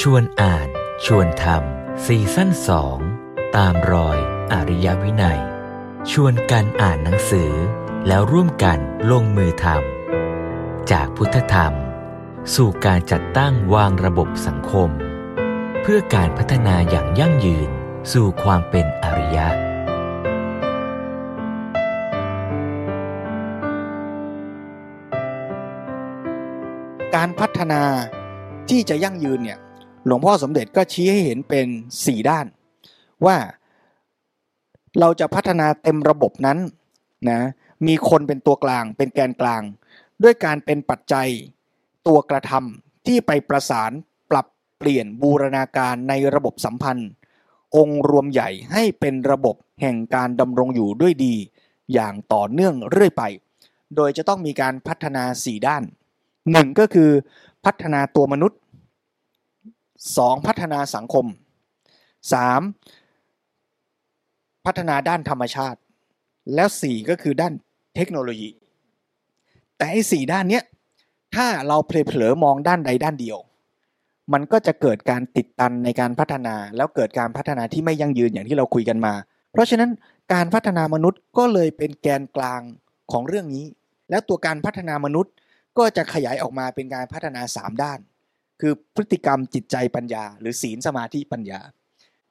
ชวนอ่านชวนทำซีซั่นสองตามรอยอริยวินัย ชวนกันอ่านหนังสือ แล้วร่วมกันลงมือทำจากพุทธธรรม สู่การจัดตั้งวางระบบสังคม เพื่อการพัฒนาอย่างยั่งยืนสู่ความเป็นอริยะ การพัฒนาที่จะยั่งยืนเนี่ย หลวงพ่อสมเด็จก็ชี้ให้เห็นเป็นสี่ด้าน ว่าเราจะพัฒนาเต็มระบบนั้นนะมีคนเป็นตัวกลาง เป็นแกนกลาง ด้วยการเป็นปัจจัยตัวกระทำที่ไปประสานปรับเปลี่ยนบูรณาการในระบบสัมพันธ์ องค์รวมใหญ่ให้เป็นระบบแห่งการดำรงอยู่ด้วยดี อย่างต่อเนื่องเรื่อยไป โดยจะต้องมีการพัฒนา 4 ด้านหนึ่งก็คือพัฒนาตัวมนุษย์ 2. พัฒนาสังคม 3. พัฒนาด้านธรรมชาติ แล้ว 4 ก็คือด้านเทคโนโลยี แต่ไอ้สด้านเนี้ยถ้าเราเพลอๆมองด้านใดด้านเดียว มันก็จะเกิดการติดตันในการพัฒนา แล้วเกิดการพัฒนาที่ไม่ยั่งยืนอย่างที่เราคุยกันมา เพราะฉะนั้นการพัฒนามนุษย์ก็เลยเป็นแกนกลางของเรื่องนี้ แล้วตัวการพัฒนามนุษย์ก็จะขยายออกมาเป็นการพัฒนา 3 ด้าน คือพฤติกรรมจิตใจปัญญา หรือศีลสมาธิปัญญา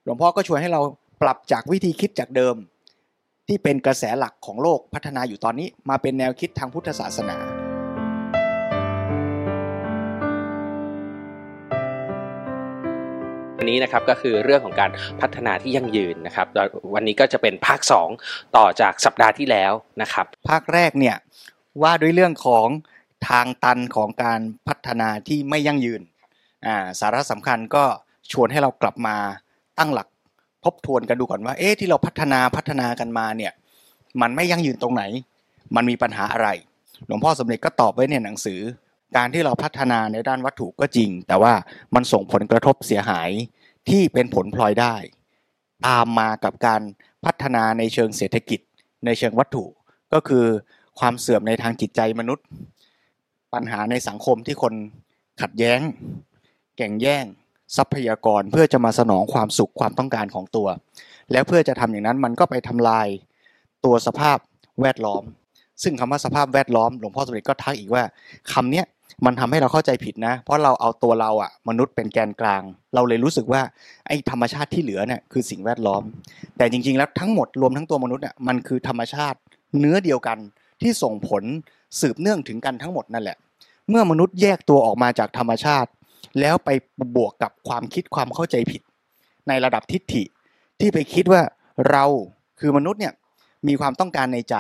หลวงพ่อก็ชวนให้เราปรับจากวิธีคิดจากเดิม ที่เป็นกระแสหลักของโลกพัฒนาอยู่ตอนนี้ มาเป็นแนวคิดทางพุทธศาสนา วันนี้นะครับก็คือเรื่องของการพัฒนาที่ยั่งยืนนะครับ วันนี้ก็จะเป็นภาค 2 ต่อจากสัปดาห์ที่แล้วนะครับ ภาคแรกเนี่ยว่าด้วยเรื่องของทางตันของการพัฒนาที่ไม่ยั่งยืนอ่า สาระสำคัญก็ชวนให้เรากลับมาตั้งหลักทบทวนกันดูก่อนว่า เอ๊ะที่เราพัฒนาพัฒนากันมาเนี่ยมันไม่ยั่งยืนตรงไหน มันมีปัญหาอะไร หลวงพ่อสมเด็จก็ตอบไว้ในหนังสือ การที่เราพัฒนาในด้านวัตถุก็จริง แต่ว่ามันส่งผลกระทบเสียหายที่เป็นผลพลอยได้ ตามมากับการพัฒนาในเชิงเศรษฐกิจ ในเชิงวัตถุ ก็คือความเสื่อมในทางจิตใจมนุษย์ ปัญหาในสังคมที่คนขัดแย้ง แก่งแย่งทรัพยากรเพื่อจะมาสนองความสุขความต้องการของตัว แล้วเพื่อจะทำอย่างนั้นมันก็ไปทำลายตัวสภาพแวดล้อม ซึ่งคำว่าสภาพแวดล้อมหลวงพ่อสมเด็จก็ทักอีกว่าคำเนี้ยมันทำให้เราเข้าใจผิดนะ เพราะเราเอาตัวเราอะมนุษย์เป็นแกนกลาง เราเลยรู้สึกว่าไอ้ธรรมชาติที่เหลือเนี่ยคือสิ่งแวดล้อม แต่จริง ๆ แล้วทั้งหมดรวมทั้งตัวมนุษย์เนี่ยมันคือธรรมชาติเนื้อเดียวกันที่ส่งผลสืบเนื่องถึงกันทั้งหมดนั่นแหละ เมื่อมนุษย์แยกตัวออกมาจากธรรมชาติ แล้วไปบวกกับความคิดความเข้าใจผิด ในระดับทิฏฐิที่ไปคิดว่าเราคือมนุษย์เนี่ยมีความต้องการในใจ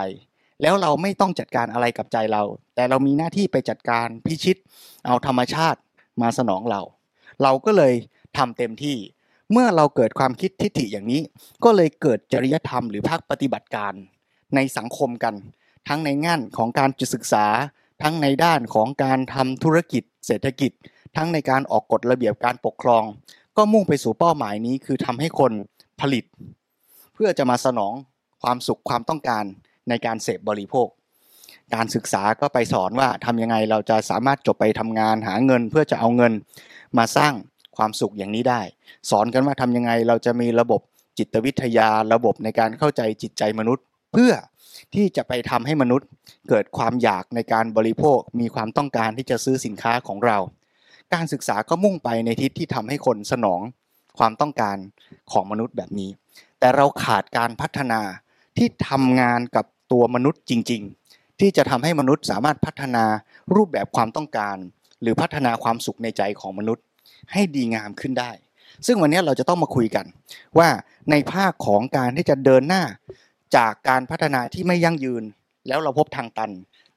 แล้วเราไม่ต้องจัดการอะไรกับใจเรา แต่เรามีหน้าที่ไปจัดการพิชิต เอาธรรมชาติมาสนองเรา เราก็เลยทำเต็มที่ เมื่อเราเกิดความคิดทิฏฐิอย่างนี้ ก็เลยเกิดจริยธรรมหรือภาคปฏิบัติการ ในสังคมกัน ทั้งในงานของการศึกษา ทั้งในด้านของการทำธุรกิจ เศรษฐกิจ ทั้งในการออกกฎระเบียบการปกครอง ก็มุ่งไปสู่เป้าหมายนี้คือทำให้คนผลิต เพื่อจะมาสนองความสุขความต้องการในการเสพบริโภค การศึกษาก็ไปสอนว่าทำยังไงเราจะสามารถจบไปทำงานหาเงิน เพื่อจะเอาเงินมาสร้างความสุขอย่างนี้ได้ สอนกันว่าทำยังไงเราจะมีระบบจิตวิทยาระบบในการเข้าใจจิตใจมนุษย์ เพื่อที่จะไปทำให้มนุษย์เกิดความอยากในการบริโภค มีความต้องการที่จะซื้อสินค้าของเรา การศึกษาก็มุ่งไปในทิศที่ทำให้คนสนองความต้องการของมนุษย์แบบนี้ แต่เราขาดการพัฒนาที่ทำงานกับตัวมนุษย์จริง ๆ ที่จะทำให้มนุษย์สามารถพัฒนารูปแบบความต้องการ หรือพัฒนาความสุขในใจของมนุษย์ ให้ดีงามขึ้นได้ ซึ่งวันนี้เราจะต้องมาคุยกัน ว่าในภาคของการที่จะเดินหน้าจากการพัฒนาที่ไม่ยั่งยืน แล้วเราพบทางตัน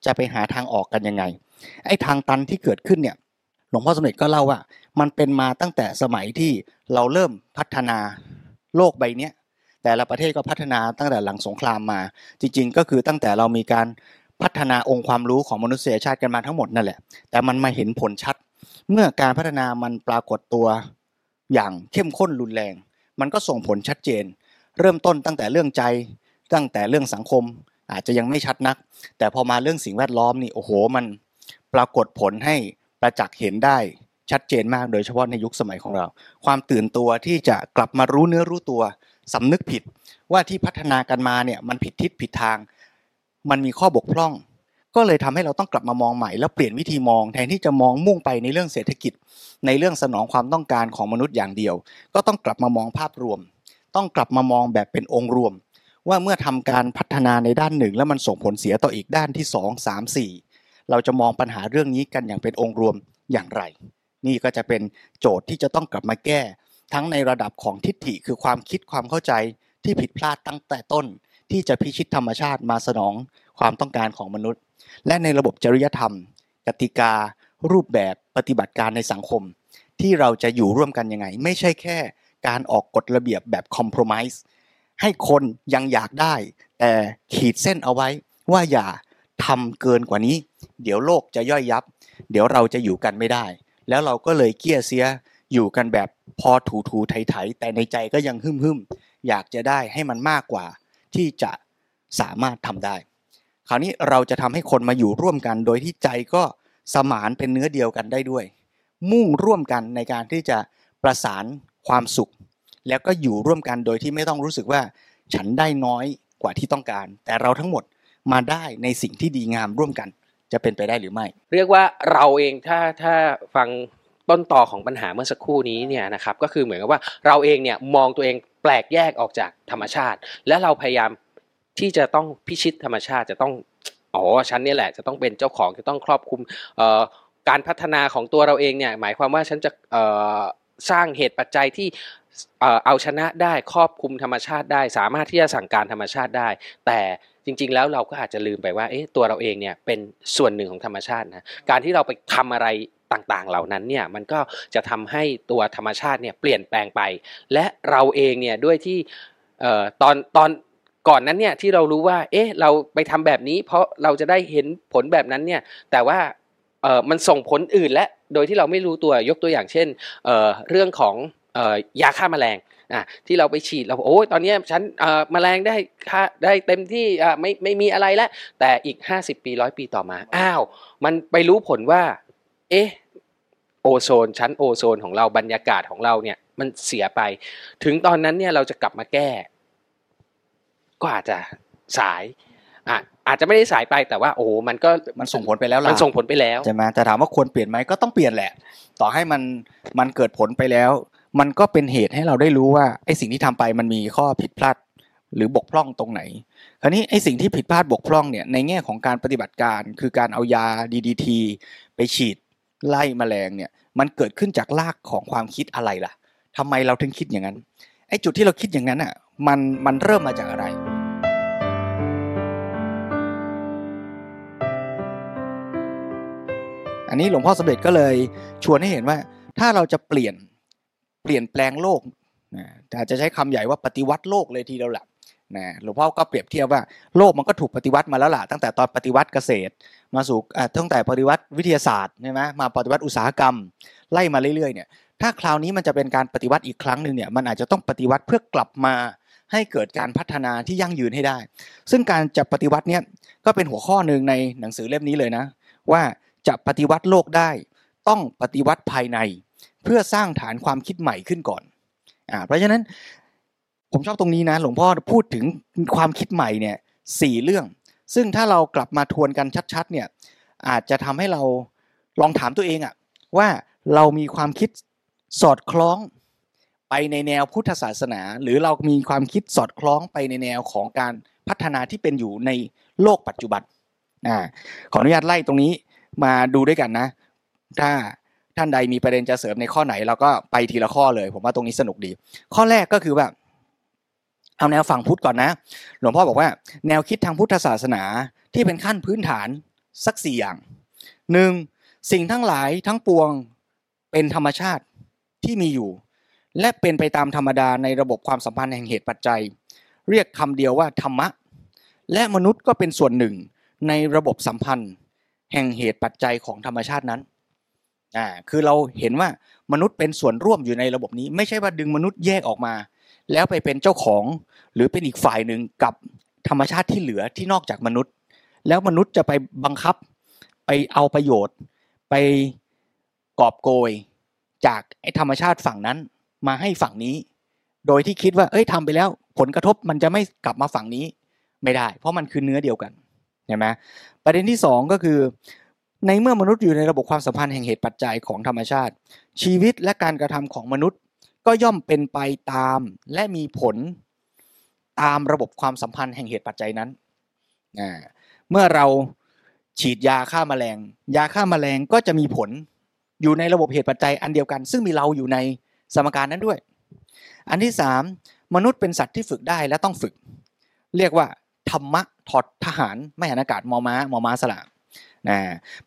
จะไปหาทางออกกันยังไงไอ้ทางตันที่เกิดขึ้นเนี่ย หลวงพ่อสมเด็จก็เล่าว่า มันเป็นมาตั้งแต่สมัยที่เราเริ่มพัฒนาโลกใบนี้แต่ละประเทศก็พัฒนาตั้งแต่หลังสงครามมา จริง ๆ ก็คือตั้งแต่เรามีการพัฒนาองค์ความรู้ของมนุษยชาติกันมาทั้งหมดนั่นแหละ แต่มันมาเห็นผลชัด เมื่อการพัฒนามันปรากฏตัวอย่างเข้มข้นรุนแรง มันก็ส่งผลชัดเจน เริ่มต้นตั้งแต่เรื่องใจ ตั้งแต่เรื่องสังคม อาจจะยังไม่ชัดนัก แต่พอมาเรื่องสิ่งแวดล้อมนี่โอ้โหมันปรากฏผลให้ ประจักษ์เห็นได้ชัดเจนมากโดยเฉพาะในยุคสมัยของเรา ความตื่นตัวที่จะกลับมารู้เนื้อรู้ตัวสำนึกผิดว่าที่พัฒนากันมาเนี่ยมันผิดทิศผิดทาง มันมีข้อบกพร่อง ก็เลยทำให้เราต้องกลับมามองใหม่ แล้วเปลี่ยนวิธีมองแทนที่จะมองมุ่งไปในเรื่องเศรษฐกิจ ในเรื่องสนองความต้องการของมนุษย์อย่างเดียว ก็ต้องกลับมามองภาพรวม ต้องกลับมามองแบบเป็นองค์รวม ว่าเมื่อทำการพัฒนาในด้านหนึ่ง แล้วมันส่งผลเสียต่ออีกด้านที่สองสามสี่ เราจะมองปัญหาเรื่องนี้กันอย่างเป็นองค์รวมอย่างไร นี่ก็จะเป็นโจทย์ที่จะต้องกลับมาแก้ ทั้งในระดับของทิฏฐิคือความคิดความเข้าใจที่ผิดพลาดตั้งแต่ต้น ที่จะพิชิตธรรมชาติมาสนองความต้องการของมนุษย์ และในระบบจริยธรรม กติกา รูปแบบปฏิบัติการในสังคม ที่เราจะอยู่ร่วมกันยังไง ไม่ใช่แค่การออกกฎระเบียบแบบคอมเพลมไ s e ให้คนยังอยากได้ แต่ขีดเส้นเอาไว้ว่าอย่าทำเกินกว่านี้ เดี๋ยวโลกจะย่อยยับ เดี๋ยวเราจะอยู่กันไม่ได้ แล้วเราก็เลยเกี้ยเสียอยู่กันแบบพอถูถูไถไถแต่ในใจก็ยังหึมหึมอยากจะได้ให้มันมากกว่า ที่จะสามารถทำได้ คราวนี้เราจะทำให้คนมาอยู่ร่วมกัน โดยที่ใจก็สมานเป็นเนื้อเดียวกันได้ด้วย มุ่งร่วมกันในการที่จะประสานความสุข แล้วก็อยู่ร่วมกันโดยที่ไม่ต้องรู้สึกว่า ฉันได้น้อยกว่าที่ต้องการ แต่เราทั้งหมดมาได้ในสิ่งที่ดีงามร่วมกัน จะเป็นไปได้หรือไม่ เรียกว่าเราเองถ้าถ้าฟังต้นต่อของปัญหาเมื่อสักครู่นี้เนี่ยนะครับก็คือเหมือนกับว่าเราเองเนี่ยมองตัวเองแปลกแยกออกจากธรรมชาติ และเราพยายามที่จะต้องพิชิตธรรมชาติจะต้องอ๋อฉันเนี่ยแหละจะต้องเป็นเจ้าของจะต้องครอบคลุมการพัฒนาของตัวเราเองเนี่ยหมายความว่าฉันจะสร้างเหตุปัจจัยที่เอาชนะได้ครอบคลุมธรรมชาติได้ สามารถที่จะสั่งการธรรมชาติได้ แต่ จริง ๆ แล้วเราก็อาจจะลืมไปว่าเอ๊ะตัวเราเองเนี่ยเป็นส่วนหนึ่งของธรรมชาตินะการที่เราไปทำอะไรต่างๆ เหล่านั้นเนี่ยมันก็จะทำให้ตัวธรรมชาติเนี่ยเปลี่ยนแปลงไป และเราเองเนี่ยด้วยที่ตอนตอนก่อนนั้นเนี่ยที่เรารู้ว่า เอ๊ะเราไปทำแบบนี้ เพราะเราจะได้เห็นผลแบบนั้นเนี่ยแต่ว่าเออมันส่งผลอื่นและโดยที่เราไม่รู้ตัวยกตัวอย่างเช่นเเรื่องของยาฆ่าแมลง อะที่เราไปฉีดเราโอ้ยตอนนี้ฉันเอ่อแมลงได้ค่าได้เต็มที่อ่าไม่ไม่มีอะไรแล้วแต่อีก 50 ปีร้อยปีต่อมา อ้าว มันไปรู้ผลว่า เอ๊ะโอโซน ชั้นโอโซนของเราบรรยากาศของเราเนี่ย มันเสียไป ถึงตอนนั้นเนี่ยเราจะกลับมาแก้ ก็อาจจะสายอะอาจจะไม่ได้สายไปแต่ว่า โอ้มันก็มันส่งผลไปแล้วมันส่งผลไปแล้วใช่ไหมแต่ถามว่าควรเปลี่ยนไหมก็ต้องเปลี่ยนแหละ ต่อให้มันมันเกิดผลไปแล้ว มันก็เป็นเหตุให้เราได้รู้ว่าไอ้สิ่งที่ทำไปมันมีข้อผิดพลาดหรือบกพร่องตรงไหน คราวนี้ไอ้สิ่งที่ผิดพลาดบกพร่องเนี่ยในแง่ของการปฏิบัติการ คือการเอายา DDT ไปฉีดไล่มแมลงเนี่ยมันเกิดขึ้นจากรากของความคิดอะไรล่ะทำไมเราถึงคิดอย่างนั้นไอ้จุดที่เราคิดอย่างนั้นอะมันมันเริ่มมาจากอะไรอันนี้หลวงพ่อสมเด็จก็เลยชวนให้เห็นว่าถ้าเราจะเปลี่ยน เปลี่ยนแปลงโลกนะแต่จะใช้คำใหญ่ว่าปฏิวัติโลกเลยทีเดียวแหละนะหลวงพ่อก็เปรียบเทียบว่าโลกมันก็ถูกปฏิวัติมาแล้วล่ะตั้งแต่ตอนปฏิวัติเกษตร มาสู่ตั้งแต่ปฏิวัติวิทยาศาสตร์ใช่ไหมมาปฏิวัติอุตสาหกรรม ไล่มาเรื่อยๆเนี่ยถ้าคราวนี้มันจะเป็นการปฏิวัติอีกครั้งหนึ่งเนี่ยมันอาจจะต้องปฏิวัติเพื่อกลับมาให้เกิดการพัฒนาที่ยั่งยืนให้ได้ ซึ่งการจะปฏิวัติเนี่ยก็เป็นหัวข้อหนึ่งในหนังสือเล่มนี้เลยนะ ว่าจะปฏิวัติโลกได้ต้องปฏิวัติภายใน เพื่อสร้างฐานความคิดใหม่ขึ้นก่อนอ่าเพราะฉะนั้นผมชอบตรงนี้นะหลวงพ่อพูดถึงความคิดใหม่เนี่ยสี่เรื่อง ซึ่งถ้าเรากลับมาทวนกันชัดๆเนี่ยอาจจะทำให้เราลองถามตัวเองอะว่าเรามีความคิดสอดคล้องไปในแนวพุทธศาสนา หรือเรามีความคิดสอดคล้องไปในแนวของการพัฒนาที่เป็นอยู่ในโลกปัจจุบันอ่าขออนุญาตไล่ตรงนี้มาดูด้วยกันนะ ถ้า ท่านใดมีประเด็นจะเสริมในข้อไหนเราก็ไปทีละข้อเลย ผมว่าตรงนี้สนุกดี ข้อแรกก็คือแบบเอาแนวฝั่งพุทธก่อนนะ หลวงพ่อบอกว่า แนวคิดทางพุทธศาสนาที่เป็นขั้นพื้นฐานสักสี่อย่างหนึ่งสิ่งทั้งหลายทั้งปวงเป็นธรรมชาติที่มีอยู่ และเป็นไปตามธรรมดาในระบบความสัมพันธ์แห่งเหตุปัจจัย เรียกคำเดียวว่าธรรมะ และมนุษย์ก็เป็นส่วนหนึ่งในระบบสัมพันธ์ แห่งเหตุปัจจัยของธรรมชาตินั้น อ่าคือเราเห็นว่ามนุษย์เป็นส่วนร่วมอยู่ในระบบนี้ ไม่ใช่ว่าดึงมนุษย์แยกออกมา แล้วไปเป็นเจ้าของ หรือเป็นอีกฝ่ายหนึ่งกับธรรมชาติที่เหลือที่นอกจากมนุษย์ แล้วมนุษย์จะไปบังคับ ไปเอาประโยชน์ ไปกอบโกย จากไอ้ธรรมชาติฝั่งนั้นมาให้ฝั่งนี้ โดยที่คิดว่า เอ้ยทำไปแล้ว ผลกระทบมันจะไม่กลับมาฝั่งนี้ ไม่ได้ เพราะมันคือเนื้อเดียวกันเห็นไหมประเด็นที่สองก็คือ ในเมื่อมนุษย์อยู่ในระบบความสัมพันธ์แห่งเหตุปัจจัยของธรรมชาติ ชีวิตและการกระทำของมนุษย์ ก็ย่อมเป็นไปตามและมีผลตามระบบความสัมพันธ์แห่งเหตุปัจจัยนั้น เมื่อเราฉีดยาฆ่ามาแมลง ยาฆ่ามาแมลงก็จะมีผลอยู่ในระบบเหตุปัจจัยอันเดียวกัน ซึ่งมีเราอยู่ในสมการนั้นด้วย อันที่สามมนุษย์เป็นสัตว์ที่ฝึกได้และต้องฝึก เรียกว่าธรรมะถอดทหารไม่หันอากาศมอม้ามอม้าสละ นะ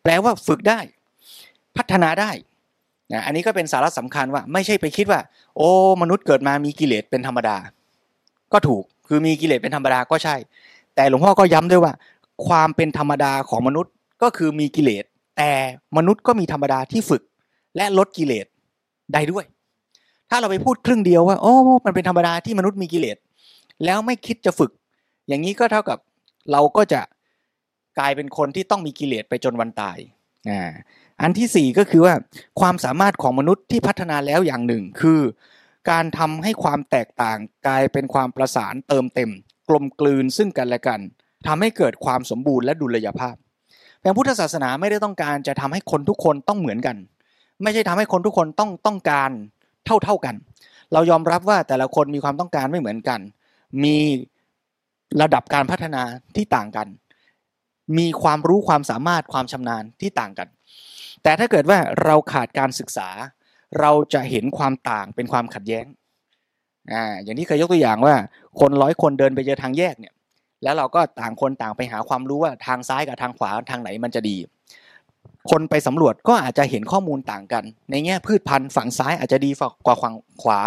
แปลว่าฝึกได้ พัฒนาได้นะอันนี้ก็เป็นสาระสำคัญว่า ไม่ใช่ไปคิดว่า โอ้มนุษย์เกิดมามีกิเลสเป็นธรรมดา ก็ถูกคือมีกิเลสเป็นธรรมดาก็ใช่ แต่หลวงพ่อก็ย้ำด้วยว่า ความเป็นธรรมดาของมนุษย์ก็คือมีกิเลสแต่มนุษย์ก็มีธรรมดาที่ฝึก และลดกิเลสได้ด้วย ถ้าเราไปพูดครึ่งเดียวว่าโอ้มันเป็นธรรมดาที่มนุษย์มีกิเลสแล้วไม่คิดจะฝึก อย่างนี้ก็เท่ากับเราก็จะ กลายเป็นคนที่ต้องมีกิเลสไปจนวันตายอ่าอันที่สี่ก็คือว่าความสามารถของมนุษย์ที่พัฒนาแล้วอย่างหนึ่ง คือ การทำให้ความแตกต่างกลายเป็นความประสานเติมเต็ม กลมกลืนซึ่งกันและกันทำให้เกิดความสมบูรณ์และดุลยภาพแ่พุทธศาสนาไม่ได้ต้องการจะทำให้คนทุกคนต้องเหมือนกัน ไม่ใช่ทำให้คนทุกคนต้องต้องการเท่าเท่ากัน เรายอมรับว่าแต่ละคนมีความต้องการไม่เหมือนกัน มีระดับการพัฒนาที่ต่างกัน มีความรู้ความสามารถความชำนาญที่ต่างกัน แต่ถ้าเกิดว่าเราขาดการศึกษา เราจะเห็นความต่างเป็นความขัดแย้งอ่าอย่างที่เคยยกตัวอย่างว่า คนร้อยคนเดินไปเจอทางแยกเนี่ย แล้วเราก็ต่างคนต่างไปหาความรู้ว่าทางซ้ายกับทางขวาทางไหนมันจะดี คนไปสำรวจก็อาจจะเห็นข้อมูลต่างกัน ในแง่พืชพันธุ์ฝั่งซ้ายอาจจะดีกว่าฝั่งขวา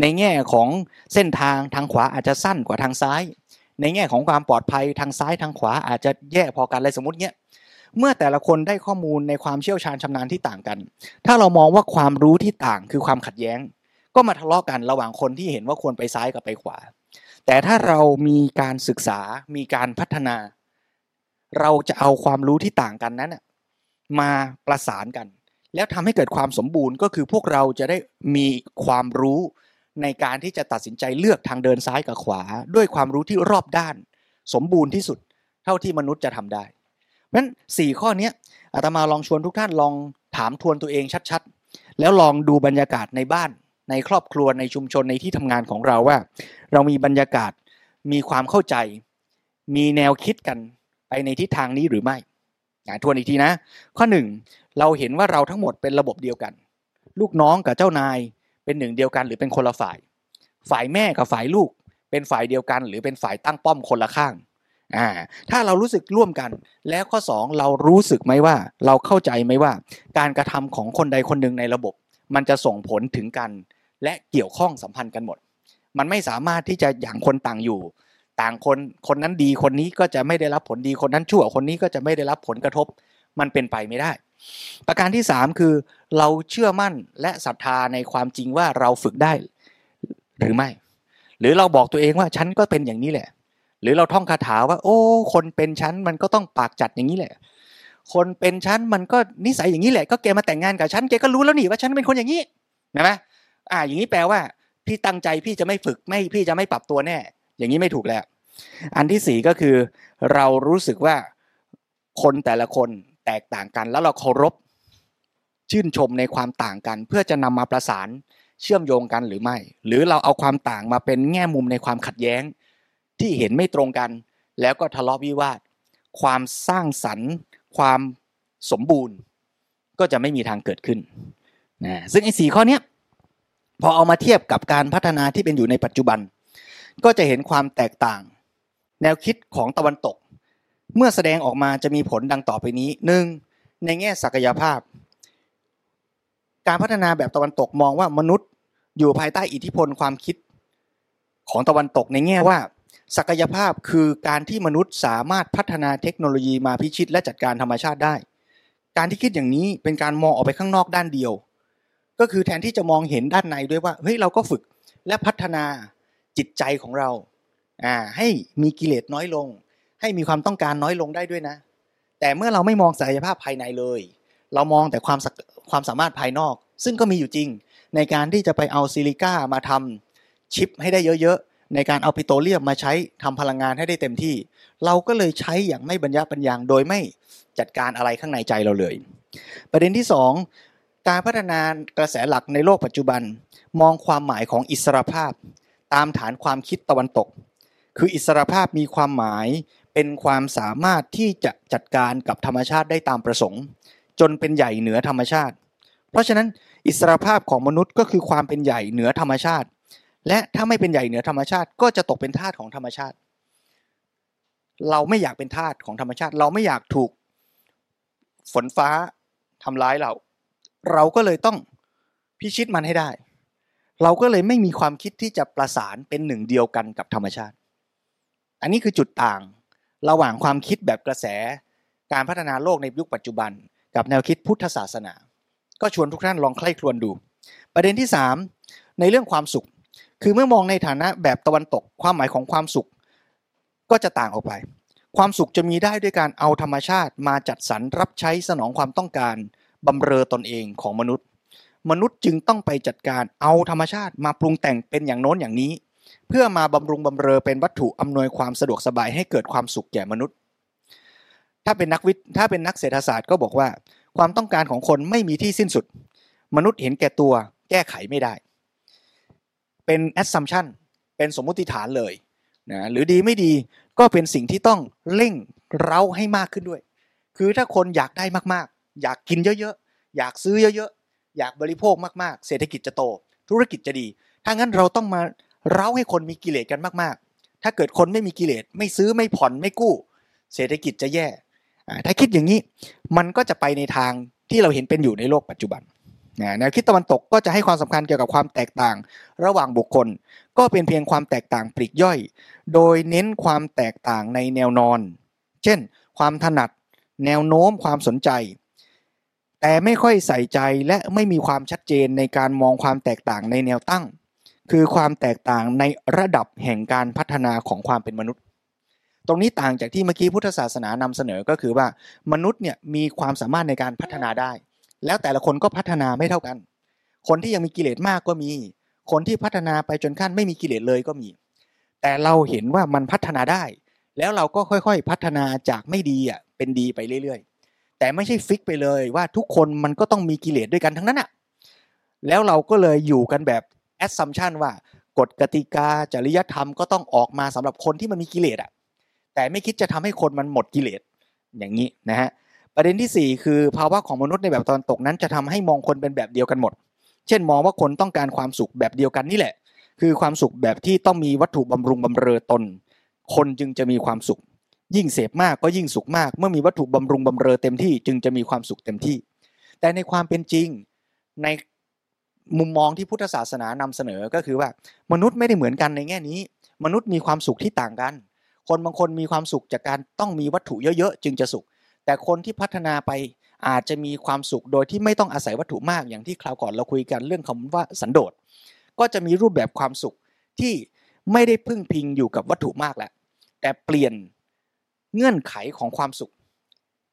ในแง่ของเส้นทางทางขวาอาจจะสั้นกว่าทางซ้าย ในแง่ของความปลอดภัยทางซ้ายทางขวาอาจจะแย่พอกันอะไรสมมติเนี้ยเมื่อแต่ละคนได้ข้อมูลในความเชี่ยวชาญชำนาญที่ต่างกัน ถ้าเรามองว่าความรู้ที่ต่างคือความขัดแย้ง ก็มาทะเลาะกันระหว่างคนที่เห็นว่าควรไปซ้ายกับไปขวา แต่ถ้าเรามีการศึกษา มีการพัฒนา เราจะเอาความรู้ที่ต่างกันนั้นมาประสานกัน แล้วทำให้เกิดความสมบูรณ์ก็คือพวกเราจะได้มีความรู้ ในการที่จะตัดสินใจเลือกทางเดินซ้ายกับขวา ด้วยความรู้ที่รอบด้าน สมบูรณ์ที่สุด เท่าที่มนุษย์จะทำได้เพราะฉะนั้นสี่ข้อนี้อาตมาลองชวนทุกท่านลองถามทวนตัวเองชัดๆ แล้วลองดูบรรยากาศในบ้านในครอบครัวในชุมชนในที่ทำงานของเราว่า เรามีบรรยากาศมีความเข้าใจ มีแนวคิดกันไปในทิศทางนี้หรือไม่ทวนอีกทีนะ ข้อหนึ่งเราเห็นว่าเราทั้งหมดเป็นระบบเดียวกัน ลูกน้องกับเจ้านาย เป็นหนึ่งเดียวกันหรือเป็นคนละฝ่าย ฝ่ายแม่กับฝ่ายลูก เป็นฝ่ายเดียวกัน หรือเป็นฝ่ายตั้งป้อมคนละข้างอ่าถ้าเรารู้สึกร่วมกัน แล้วข้อสองเรารู้สึกไหมว่า เราเข้าใจไหมว่า การกระทำของคนใดคนหนึ่งในระบบ มันจะส่งผลถึงกัน และเกี่ยวข้องสัมพันธ์กันหมด มันไม่สามารถที่จะอย่างคนต่างอยู่ ต่างคนคนนั้นดีคนนี้ก็จะไม่ได้รับผลดีคนนั้นชั่วคนนี้ก็จะไม่ได้รับผลกระทบ มันเป็นไปไม่ได้ ประการที่สามคือ เราเชื่อมั่นและศรัทธาในความจริงว่าเราฝึกได้หรือไม่ หรือเราบอกตัวเองว่าฉันก็เป็นอย่างนี้แหละ หรือเราท่องคาถาว่า โอ้ คนเป็นฉันมันก็ต้องปากจัดอย่างนี้แหละ คนเป็นฉันมันก็นิสัยอย่างนี้แหละ ก็แกมาแต่งงานกับฉันแกก็รู้แล้วนี่ว่าฉันเป็นคนอย่างนี้นะไหมอ่า อย่างนี้แปลว่า พี่ตั้งใจพี่จะไม่ฝึกไม่พี่จะไม่ปรับตัวแน่ อย่างนี้ไม่ถูกแล้ว อันที่สี่ก็คือ เรารู้สึกว่าคนแต่ละคน แตกต่างกัน แล้วเราเคารพชื่นชมในความต่างกัน เพื่อจะนำมาประสานเชื่อมโยงกันหรือไม่ หรือเราเอาความต่างมาเป็นแง่มุมในความขัดแย้ง ที่เห็นไม่ตรงกัน แล้วก็ทะเลาะวิวาท ความสร้างสรรค์ ความสมบูรณ์ ก็จะไม่มีทางเกิดขึ้นนะซึ่งไอ้สี่ข้อนี้พอเอามาเทียบกับการพัฒนาที่เป็นอยู่ในปัจจุบัน ก็จะเห็นความแตกต่าง แนวคิดของตะวันตก เมื่อแสดงออกมาจะมีผลดังต่อไปนี้หนึ่งในแง่ศักยภาพ การพัฒนาแบบตะวันตกมองว่ามนุษย์อยู่ภายใต้อิทธิพลความคิดของตะวันตกในแง่ว่า ศักยภาพคือการที่มนุษย์สามารถพัฒนาเทคโนโลยีมาพิชิตและจัดการธรรมชาติได้ การที่คิดอย่างนี้เป็นการมองออกไปข้างนอกด้านเดียว ก็คือแทนที่จะมองเห็นด้านในด้วยว่าเฮ้ยเราก็ฝึกและพัฒนาจิตใจของเราอ่าให้มีกิเลสน้อยลง ให้มีความต้องการน้อยลงได้ด้วยนะ แต่เมื่อเราไม่มองศักยภาพภายในเลย เรามองแต่ความความสามารถภายนอก ซึ่งก็มีอยู่จริง ในการที่จะไปเอาซิลิก้ามาทำชิปให้ได้เยอะๆ ในการเอาปิโตรเลียมมาใช้ทำพลังงานให้ได้เต็มที่ เราก็เลยใช้อย่างไม่บรรยะบรรยังโดยไม่จัดการอะไรข้างในใจเราเลย ประเด็นที่สองการพัฒนากระแสหลักในโลกปัจจุบัน มองความหมายของอิสรภาพ ตามฐานความคิดตะวันตก คืออิสรภาพมีความหมาย เป็นความสามารถที่จะจัดการกับธรรมชาติได้ตามประสงค์ จนเป็นใหญ่เหนือธรรมชาติ เพราะฉะนั้นอิสรภาพของมนุษย์ก็คือความเป็นใหญ่เหนือธรรมชาติ และถ้าไม่เป็นใหญ่เหนือธรรมชาติ ก็จะตกเป็นทาสของธรรมชาติ เราไม่อยากเป็นทาสของธรรมชาติ เราไม่อยากถูกฝนฟ้าทำร้ายเรา เราก็เลยต้องพิชิตมันให้ได้ เราก็เลยไม่มีความคิดที่จะประสานเป็นหนึ่งเดียวกันกับธรรมชาติ อันนี้คือจุดต่าง ระหว่างความคิดแบบกระแส การพัฒนาโลกในยุคปัจจุบัน กับแนวคิดพุทธศาสนา ก็ชวนทุกท่านลองใคร่ครวญดู ประเด็นที่ 3 ในเรื่องความสุข คือเมื่อมองในฐานะแบบตะวันตก ความหมายของความสุข ก็จะต่างออกไป ความสุขจะมีได้ด้วยการเอาธรรมชาติมาจัดสรรรับใช้สนองความต้องการบำเรอตนเองของมนุษย์ มนุษย์จึงต้องไปจัดการเอาธรรมชาติมาปรุงแต่งเป็นอย่างโน้นอย่างนี้ เพื่อมาบำรุงบำเรอเป็นวัตถุอำนวยความสะดวกสบายให้เกิดความสุขแก่มนุษย์ ถ้าเป็นนักวิทย์ถ้าเป็นนักเศรษฐศาสตร์ก็บอกว่า ความต้องการของคนไม่มีที่สิ้นสุด มนุษย์เห็นแก่ตัว แก้ไขไม่ได้ เป็น assumption เป็นสมมุติฐานเลยนะหรือดีไม่ดีก็เป็นสิ่งที่ต้องเร่งเร้าให้มากขึ้นด้วย คือถ้าคนอยากได้มากๆ อยากกินเยอะๆ อยากซื้อเยอะๆ อยากบริโภคมากๆ เศรษฐกิจจะโต ธุรกิจจะดี ถ้างั้นเราต้องมา เร้าให้คนมีกิเลสกันมากๆ ถ้าเกิดคนไม่มีกิเลสไม่ซื้อไม่ผ่อนไม่กู้ เศรษฐกิจจะแย่ถ้าคิดอย่างนี้มันก็จะไปในทางที่เราเห็นเป็นอยู่ในโลกปัจจุบันแนวคิดตะวันตกก็จะให้ความสำคัญเกี่ยวกับความแตกต่าง ระหว่างบุคคล ก็เป็นเพียงความแตกต่างปลีกย่อย โดยเน้นความแตกต่างในแนวนอน เช่น ความถนัด แนวโน้มความสนใจ แต่ไม่ค่อยใส่ใจและไม่มีความชัดเจนในการมองความแตกต่างในแนวตั้ง คือความแตกต่างในระดับแห่งการพัฒนาของความเป็นมนุษย์ ตรงนี้ต่างจากที่เมื่อกี้พุทธศาสนานำเสนอก็คือว่ามนุษย์เนี่ยมีความสามารถในการพัฒนาได้ แล้วแต่ละคนก็พัฒนาไม่เท่ากัน คนที่ยังมีกิเลสมากก็มี คนที่พัฒนาไปจนขั้นไม่มีกิเลสเลยก็มี แต่เราเห็นว่ามันพัฒนาได้ แล้วเราก็ค่อยๆ พัฒนาจากไม่ดีอะเป็นดีไปเรื่อย ๆ แต่ไม่ใช่ fix ไปเลยว่าทุกคนมันก็ต้องมีกิเลสด้วยกันทั้งนั้นอะแล้วเราก็เลยอยู่กันแบบ assumption ว่ากฎกติกาจริยธรรมก็ต้องออกมาสำหรับคนที่มันมีกิเลสอะแต่ไม่คิดจะทำให้คนมันหมดกิเลสอย่างนี้นะฮะประเด็นที่ 4 คือภาวะของมนุษย์ในแบบตอนตกนั้นจะทำให้มองคนเป็นแบบเดียวกันหมด เช่นมองว่าคนต้องการความสุขแบบเดียวกันนี่แหละ คือความสุขแบบที่ต้องมีวัตถุบำรุงบำเรอตน คนจึงจะมีความสุข ยิ่งเสพมากก็ยิ่งสุขมาก เมื่อมีวัตถุบำรุงบำเรอเต็มที่จึงจะมีความสุขเต็มที่ แต่ในความเป็นจริงใน มุมมองที่พุทธศาสนานำเสนอก็คือว่า มนุษย์ไม่ได้เหมือนกันในแง่นี้ มนุษย์มีความสุขที่ต่างกัน คนบางคนมีความสุขจากการต้องมีวัตถุเยอะๆจึงจะสุข แต่คนที่พัฒนาไปอาจจะมีความสุขโดยที่ไม่ต้องอาศัยวัตถุมากอย่างที่คราวก่อนเราคุยกันเรื่องคำว่าสันโดษก็จะมีรูปแบบความสุขที่ไม่ได้พึ่งพิงอยู่กับวัตถุมากแล้วแต่เปลี่ยนเงื่อนไขของความสุข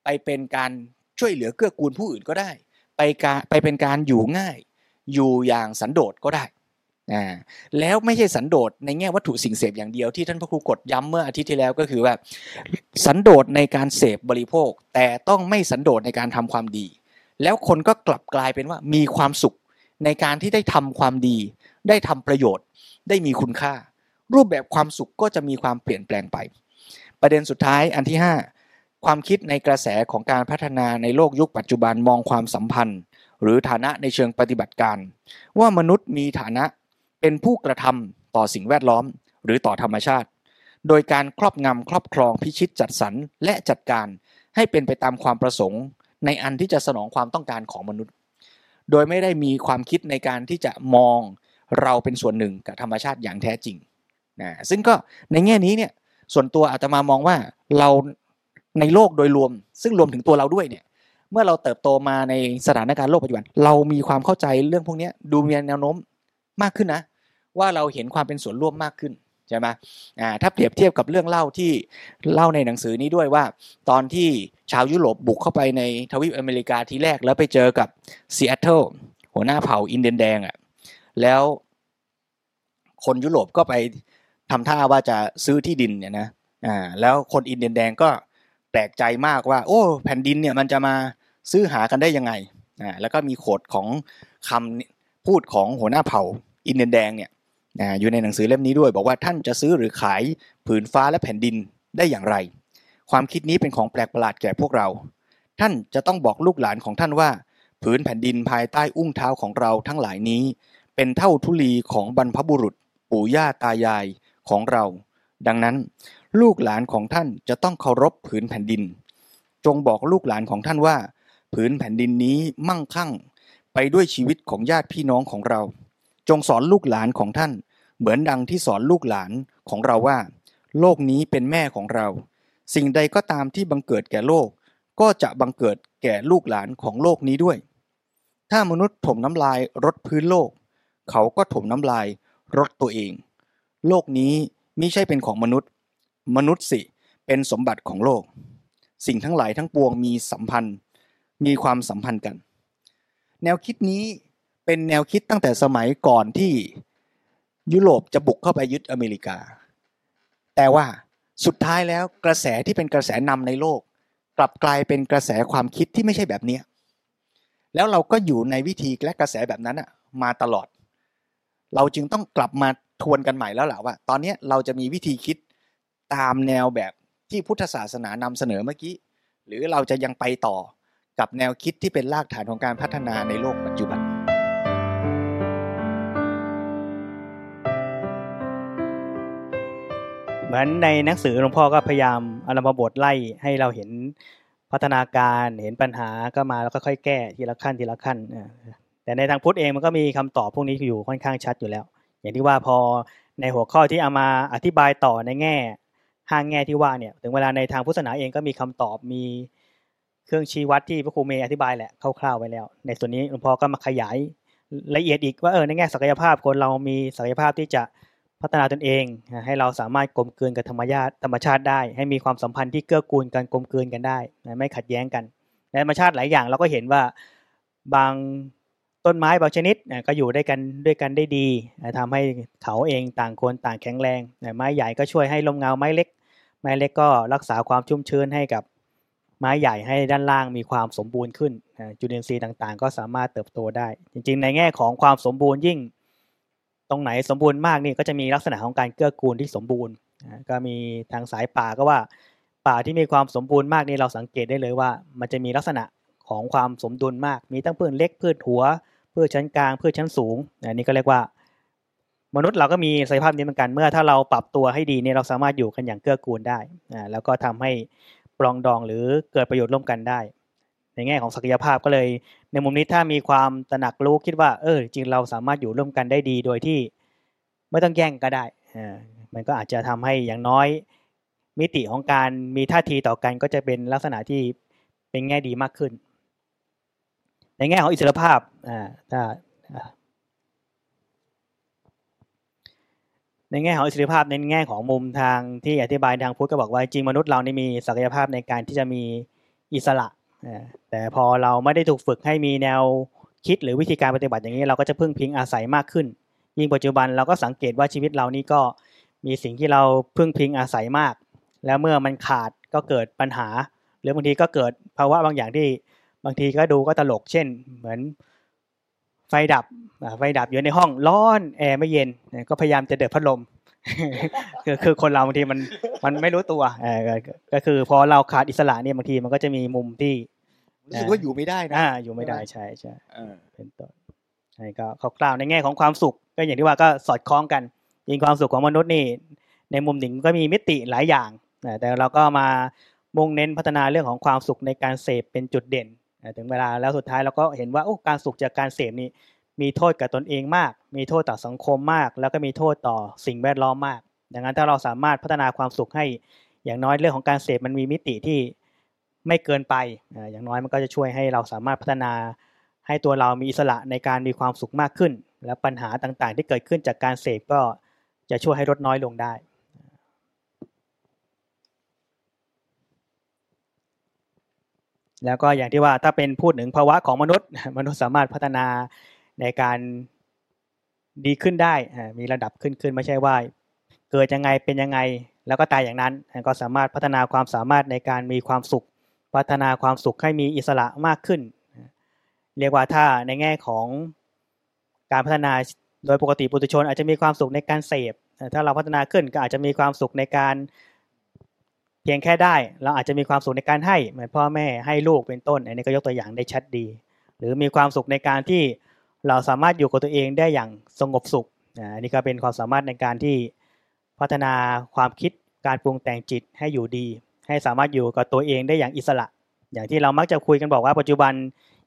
ไปเป็นการช่วยเหลือเกื้อกูลผู้อื่นก็ได้ ไปการไปเป็นการอยู่ง่าย อยู่อย่างสันโดษก็ได้อ่าแล้วไม่ใช่สันโดษในแง่วัตถุสิ่งเสพอย่างเดียวที่ท่านพระครูกดย้ำเมื่ออาทิตย์ที่แล้วก็คือว่า สันโดษในการเสพบริโภค แต่ต้องไม่สันโดษในการทำความดี แล้วคนก็กลับกลายเป็นว่ามีความสุขในการที่ได้ทำความดี ได้ทำประโยชน์ ได้มีคุณค่า รูปแบบความสุขก็จะมีความเปลี่ยนแปลงไป ประเด็นสุดท้ายอันที่ 5 ความคิดในกระแสของการพัฒนาในโลกยุคปัจจุบันมองความสัมพันธ์ หรือฐานะในเชิงปฏิบัติการ ว่ามนุษย์มีฐานะเป็นผู้กระทำต่อสิ่งแวดล้อม หรือต่อธรรมชาติ โดยการครอบงำครอบครองพิชิตจัดสรรและจัดการให้เป็นไปตามความประสงค์ ในอันที่จะสนองความต้องการของมนุษย์ โดยไม่ได้มีความคิดในการที่จะมองเราเป็นส่วนหนึ่งกับธรรมชาติอย่างแท้จริงนะซึ่งก็ในแง่นี้เนี่ยส่วนตัวอาตมามองว่าเราในโลกโดยรวม ซึ่งรวมถึงตัวเราด้วยเนี่ย เมื่อเราเติบโตมาในสถานการณ์โลกปัจจุบัน เรามีความเข้าใจเรื่องพวกนี้ดูมีแนวโน้มมากขึ้นนะ ว่าเราเห็นความเป็นส่วนร่วมมากขึ้นใช่ไหมอ่าถ้าเปรียบเทียบกับเรื่องเล่าที่เล่าในหนังสือนี้ด้วยว่า ตอนที่ชาวยุโรปบุกเข้าไปในทวีปอเมริกาทีแรกแล้วไปเจอกับซีแอตเทิลหัวหน้าเผ่าอินเดียนแดงอะ่ะแล้วคนยุโรปก็ไปทำท่าว่าจะซื้อที่ดินเนี่ยนะอ่าแล้วคนอินเดียนแดงก็แปลกใจมากว่า โอ้ แผ่นดินเนี่ยมันจะมา ซื้อหากันได้ยังไงแล้วก็มีโขดของคำพูดของหัวหน้าเผ่าอินเดียนแดงเนี่ยอยู่ในหนังสือเล่มนี้ด้วย บอกว่าท่านจะซื้อหรือขายผืนฟ้าและแผ่นดินได้อย่างไร ความคิดนี้เป็นของแปลกประหลาดแก่พวกเรา ท่านจะต้องบอกลูกหลานของท่านว่า ผืนแผ่นดินภายใต้อุ้งเท้าของเราทั้งหลายนี้ เป็นเท่าทุลีของบรรพบุรุษ ปู่ย่าตายายของเรา ดังนั้น ลูกหลานของท่านจะต้องเคารพผืนแผ่นดิน จงบอกลูกหลานของท่านว่า ผืนแผ่นดินนี้มั่งคั่ง ไปด้วยชีวิตของญาติพี่น้องของเรา จงสอนลูกหลานของท่าน เหมือนดังที่สอนลูกหลานของเราว่า โลกนี้เป็นแม่ของเรา สิ่งใดก็ตามที่บังเกิดแก่โลก ก็จะบังเกิดแก่ลูกหลานของโลกนี้ด้วย ถ้ามนุษย์ถมน้ำลายรดพื้นโลก เขาก็ถมน้ำลายรดตัวเอง โลกนี้ไมิใช่เป็นของมนุษย์ มนุษย์สิเป็นสมบัติของโลก สิ่งทั้งหลายทั้งปวงมีสัมพันธ์ มีความสัมพันธ์กัน แนวคิดนี้เป็นแนวคิดตั้งแต่สมัยก่อนที่ยุโรปจะบุกเข้าไปยึดอเมริกา แต่ว่าสุดท้ายแล้วกระแสที่เป็นกระแสนำในโลก กลับกลายเป็นกระแสความคิดที่ไม่ใช่แบบนี้ แล้วเราก็อยู่ในวิธีและกระแสแบบนั้นอะมาตลอด เราจึงต้องกลับมาทวนกันใหม่แล้วแหละว่า ตอนนี้เราจะมีวิธีคิดตามแนวแบบที่พุทธศาสนานำเสนอเมื่อกี้ หรือเราจะยังไปต่อ กับแนวคิดที่เป็นรากฐานของการพัฒนาในโลกปัจจุบัน เหมือนในหนังสือหลวงพ่อก็พยายามอารมบทไล่ให้เราเห็นพัฒนาการเห็นปัญหาก็มาแล้วก็ค่อยแก้ทีละขั้นทีละขั้นแต่ในทางพุทธเองมันก็มีคำตอบพวกนี้อยู่ค่อนข้างชัดอยู่แล้ว อย่างที่ว่าพอในหัวข้อที่เอามาอธิบายต่อในแง่ห้างแง่ที่ว่าเนี่ยถึงเวลาในทางพุทธศาสนาเองก็มีคำตอบมี เครื่องชี้วัดที่พระครูเมย์อธิบายแหละคร่าวๆไว้แล้ว ในส่วนนี้หลวงพ่อก็มาขยายละเอียดอีกว่าเออในแง่ศักยภาพคนเรามีศักยภาพที่จะพัฒนาตนเอง ให้เราสามารถกลมกลืนกับธรรมชาติธรรมชาติได้ ให้มีความสัมพันธ์ที่เกื้อกูลกันกลมกลืนกันได้ไม่ขัดแย้งกันในธรรมชาติหลายอย่างเราก็เห็นว่าบางต้นไม้บางชนิดก็อยู่ด้วยกันด้วยกันได้ดีทำให้เขาเองต่างคนต่างแข็งแรงไม้ใหญ่ก็ช่วยให้ลมเงาไม้เล็ก ไม้เล็กก็รักษาความชุ่มชื้นให้กับ ไม้ใหญ่ให้ด้านล่างมีความสมบูรณ์ขึ้นจุลินทรีย์ต่างๆ ก็สามารถเติบโตได้ จริง ๆ ในแง่ของความสมบูรณ์ยิ่ง ตรงไหนสมบูรณ์มากนี่ก็จะมีลักษณะของการเกื้อกูลที่สมบูรณ์ก็มีทางสายป่าก็ว่า ป่าที่มีความสมบูรณ์มากนี่เราสังเกตได้เลยว่า มันจะมีลักษณะของความสมดุลมาก มีทั้งพืชเล็กพืชหัวพืชชั้นกลางพืชชั้นสูงอันนี้ก็เรียกว่ามนุษย์เราก็มีศักยภาพนี้เหมือนกันเมื่อถ้าเราปรับตัวให้ดีเนี่ยเราสามารถอยู่กันอย่างเกื้อกูลได้อ่าแล้วก็ทำให้ ปรองดองหรือเกิดประโยชน์ร่วมกันได้ ในแง่ของศักยภาพก็เลย ในมุมนี้ถ้ามีความตระหนักรู้คิดว่า เออ จริงเราสามารถอยู่ร่วมกันได้ดีโดยที่ไม่ต้องแย่งก็ได้อ่ามันก็อาจจะทำให้อย่างน้อย มิติของการมีท่าทีต่อกันก็จะเป็นลักษณะที่เป็นแง่ดีมากขึ้น ในแง่ของอิสรภาพอ่าถ้า ในแง่ของอิสรภาพในแง่ของมุมทางที่อธิบายทางพุทธก็บอกว่าจริงมนุษย์เรานี่มีศักยภาพในการที่จะมีอิสระแต่พอเราไม่ได้ถูกฝึกให้มีแนวคิดหรือวิธีการปฏิบัติอย่างนี้เราก็จะพึ่งพิงอาศัยมากขึ้น ยิ่งปัจจุบันเราก็สังเกตว่าชีวิตเรานี่ก็มีสิ่งที่เราพึ่งพิงอาศัยมาก แล้วเมื่อมันขาดก็เกิดปัญหา หรือบางทีก็เกิดภาวะบางอย่างที่บางทีก็ดูก็ตลกเช่น เหมือนไฟดับ ไฟดับอยู่ในห้องร้อนแอร์ไม่เย็นก็พยายามจะเดือดพัดลมคือคือคนเราบางทีมันมันไม่รู้ตัวก็คือพอเราขาดอิสระเนี่ยบางทีมันก็จะมีมุมที่รู้สึกว่าอยู่ไม่ได้นะอยู่ไม่ได้ใช่ใช่เป็นต้นใช่ก็คร่าวๆในแง่ของความสุข ก็อย่างที่ว่าก็สอดคล้องกันยิงความสุขของมนุษย์นี่ ในมุมหนึ่งก็มีมิติหลายอย่างแต่เราก็มามุ่งเน้นพัฒนาเรื่องของความสุขในการเสพเป็นจุดเด่นถึงเวลาแล้วสุดท้ายเราก็เห็นว่าโอ้การสุขจากการเสพนี้ มีโทษกับตนเองมาก มีโทษต่อสังคมมาก แล้วก็มีโทษต่อสิ่งแวดล้อมมาก ดังนั้นถ้าเราสามารถพัฒนาความสุขให้อย่างน้อยเรื่องของการเสพมันมีมิติที่ไม่เกินไป อย่างน้อยมันก็จะช่วยให้เราสามารถพัฒนาให้ตัวเรามีอิสระในการมีความสุขมากขึ้น และปัญหาต่างๆ ที่เกิดขึ้นจากการเสพก็จะช่วยให้ลดน้อยลงได้ แล้วก็อย่างที่ว่าถ้าเป็นพูดถึงภาวะของมนุษย์ มนุษย์สามารถพัฒนา ในการดีขึ้นได้มีระดับขึ้นขึ้นไม่ใช่ว่าเกิดยังไงเป็นยังไงแล้วก็ตายอย่างนั้น ก็สามารถพัฒนาความสามารถในการมีความสุข พัฒนาความสุขให้มีอิสระมากขึ้น เรียกว่าถ้าในแง่ของการพัฒนาโดยปกติปุถุชน อาจจะมีความสุขในการเสพถ้าเราพัฒนาขึ้นก็อาจจะมีความสุขในการเพียงแค่ได้ เราอาจจะมีความสุขในการให้เหมือนพ่อแม่ให้ลูกเป็นต้น อันนี้ก็ยกตัวอย่างได้ชัดดี หรือมีความสุขในการที่ เราสามารถอยู่กับตัวเองได้อย่างสงบสุขอันนี้ก็เป็นความสามารถในการที่พัฒนาความคิดการปรุงแต่งจิตให้อยู่ดี ให้สามารถอยู่กับตัวเองได้อย่างอิสระ อย่างที่เรามักจะคุยกันบอกว่าปัจจุบัน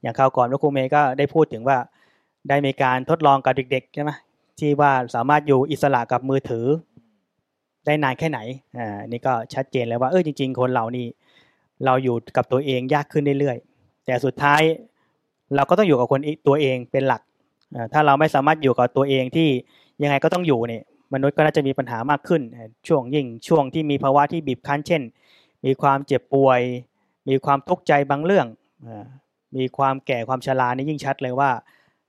อย่างคราวก่อนพระครูเมย์ก็ได้พูดถึงว่าได้มีการทดลองกับเด็กๆใช่ไหมที่ว่าสามารถอยู่อิสระกับมือถือ ได้นานแค่ไหนอ่านี่ก็ชัดเจนแล้วว่าเออจริง ๆ คนเรานี่เราอยู่กับตัวเองยากขึ้นเรื่อยๆแต่สุดท้ายเราก็ต้องอยู่กับคนตัวเองเป็นหลัก ถ้าเราไม่สามารถอยู่กับตัวเองที่ยังไงก็ต้องอยู่เนี่ยมนุษย์ก็น่าจะมีปัญหามากขึ้น ช่วงยิ่งช่วงที่มีภาวะที่บีบคั้น เช่น มีความเจ็บป่วย มีความทุกข์ใจบางเรื่อง มีความแก่ความชรานี่ยิ่งชัดเลยว่า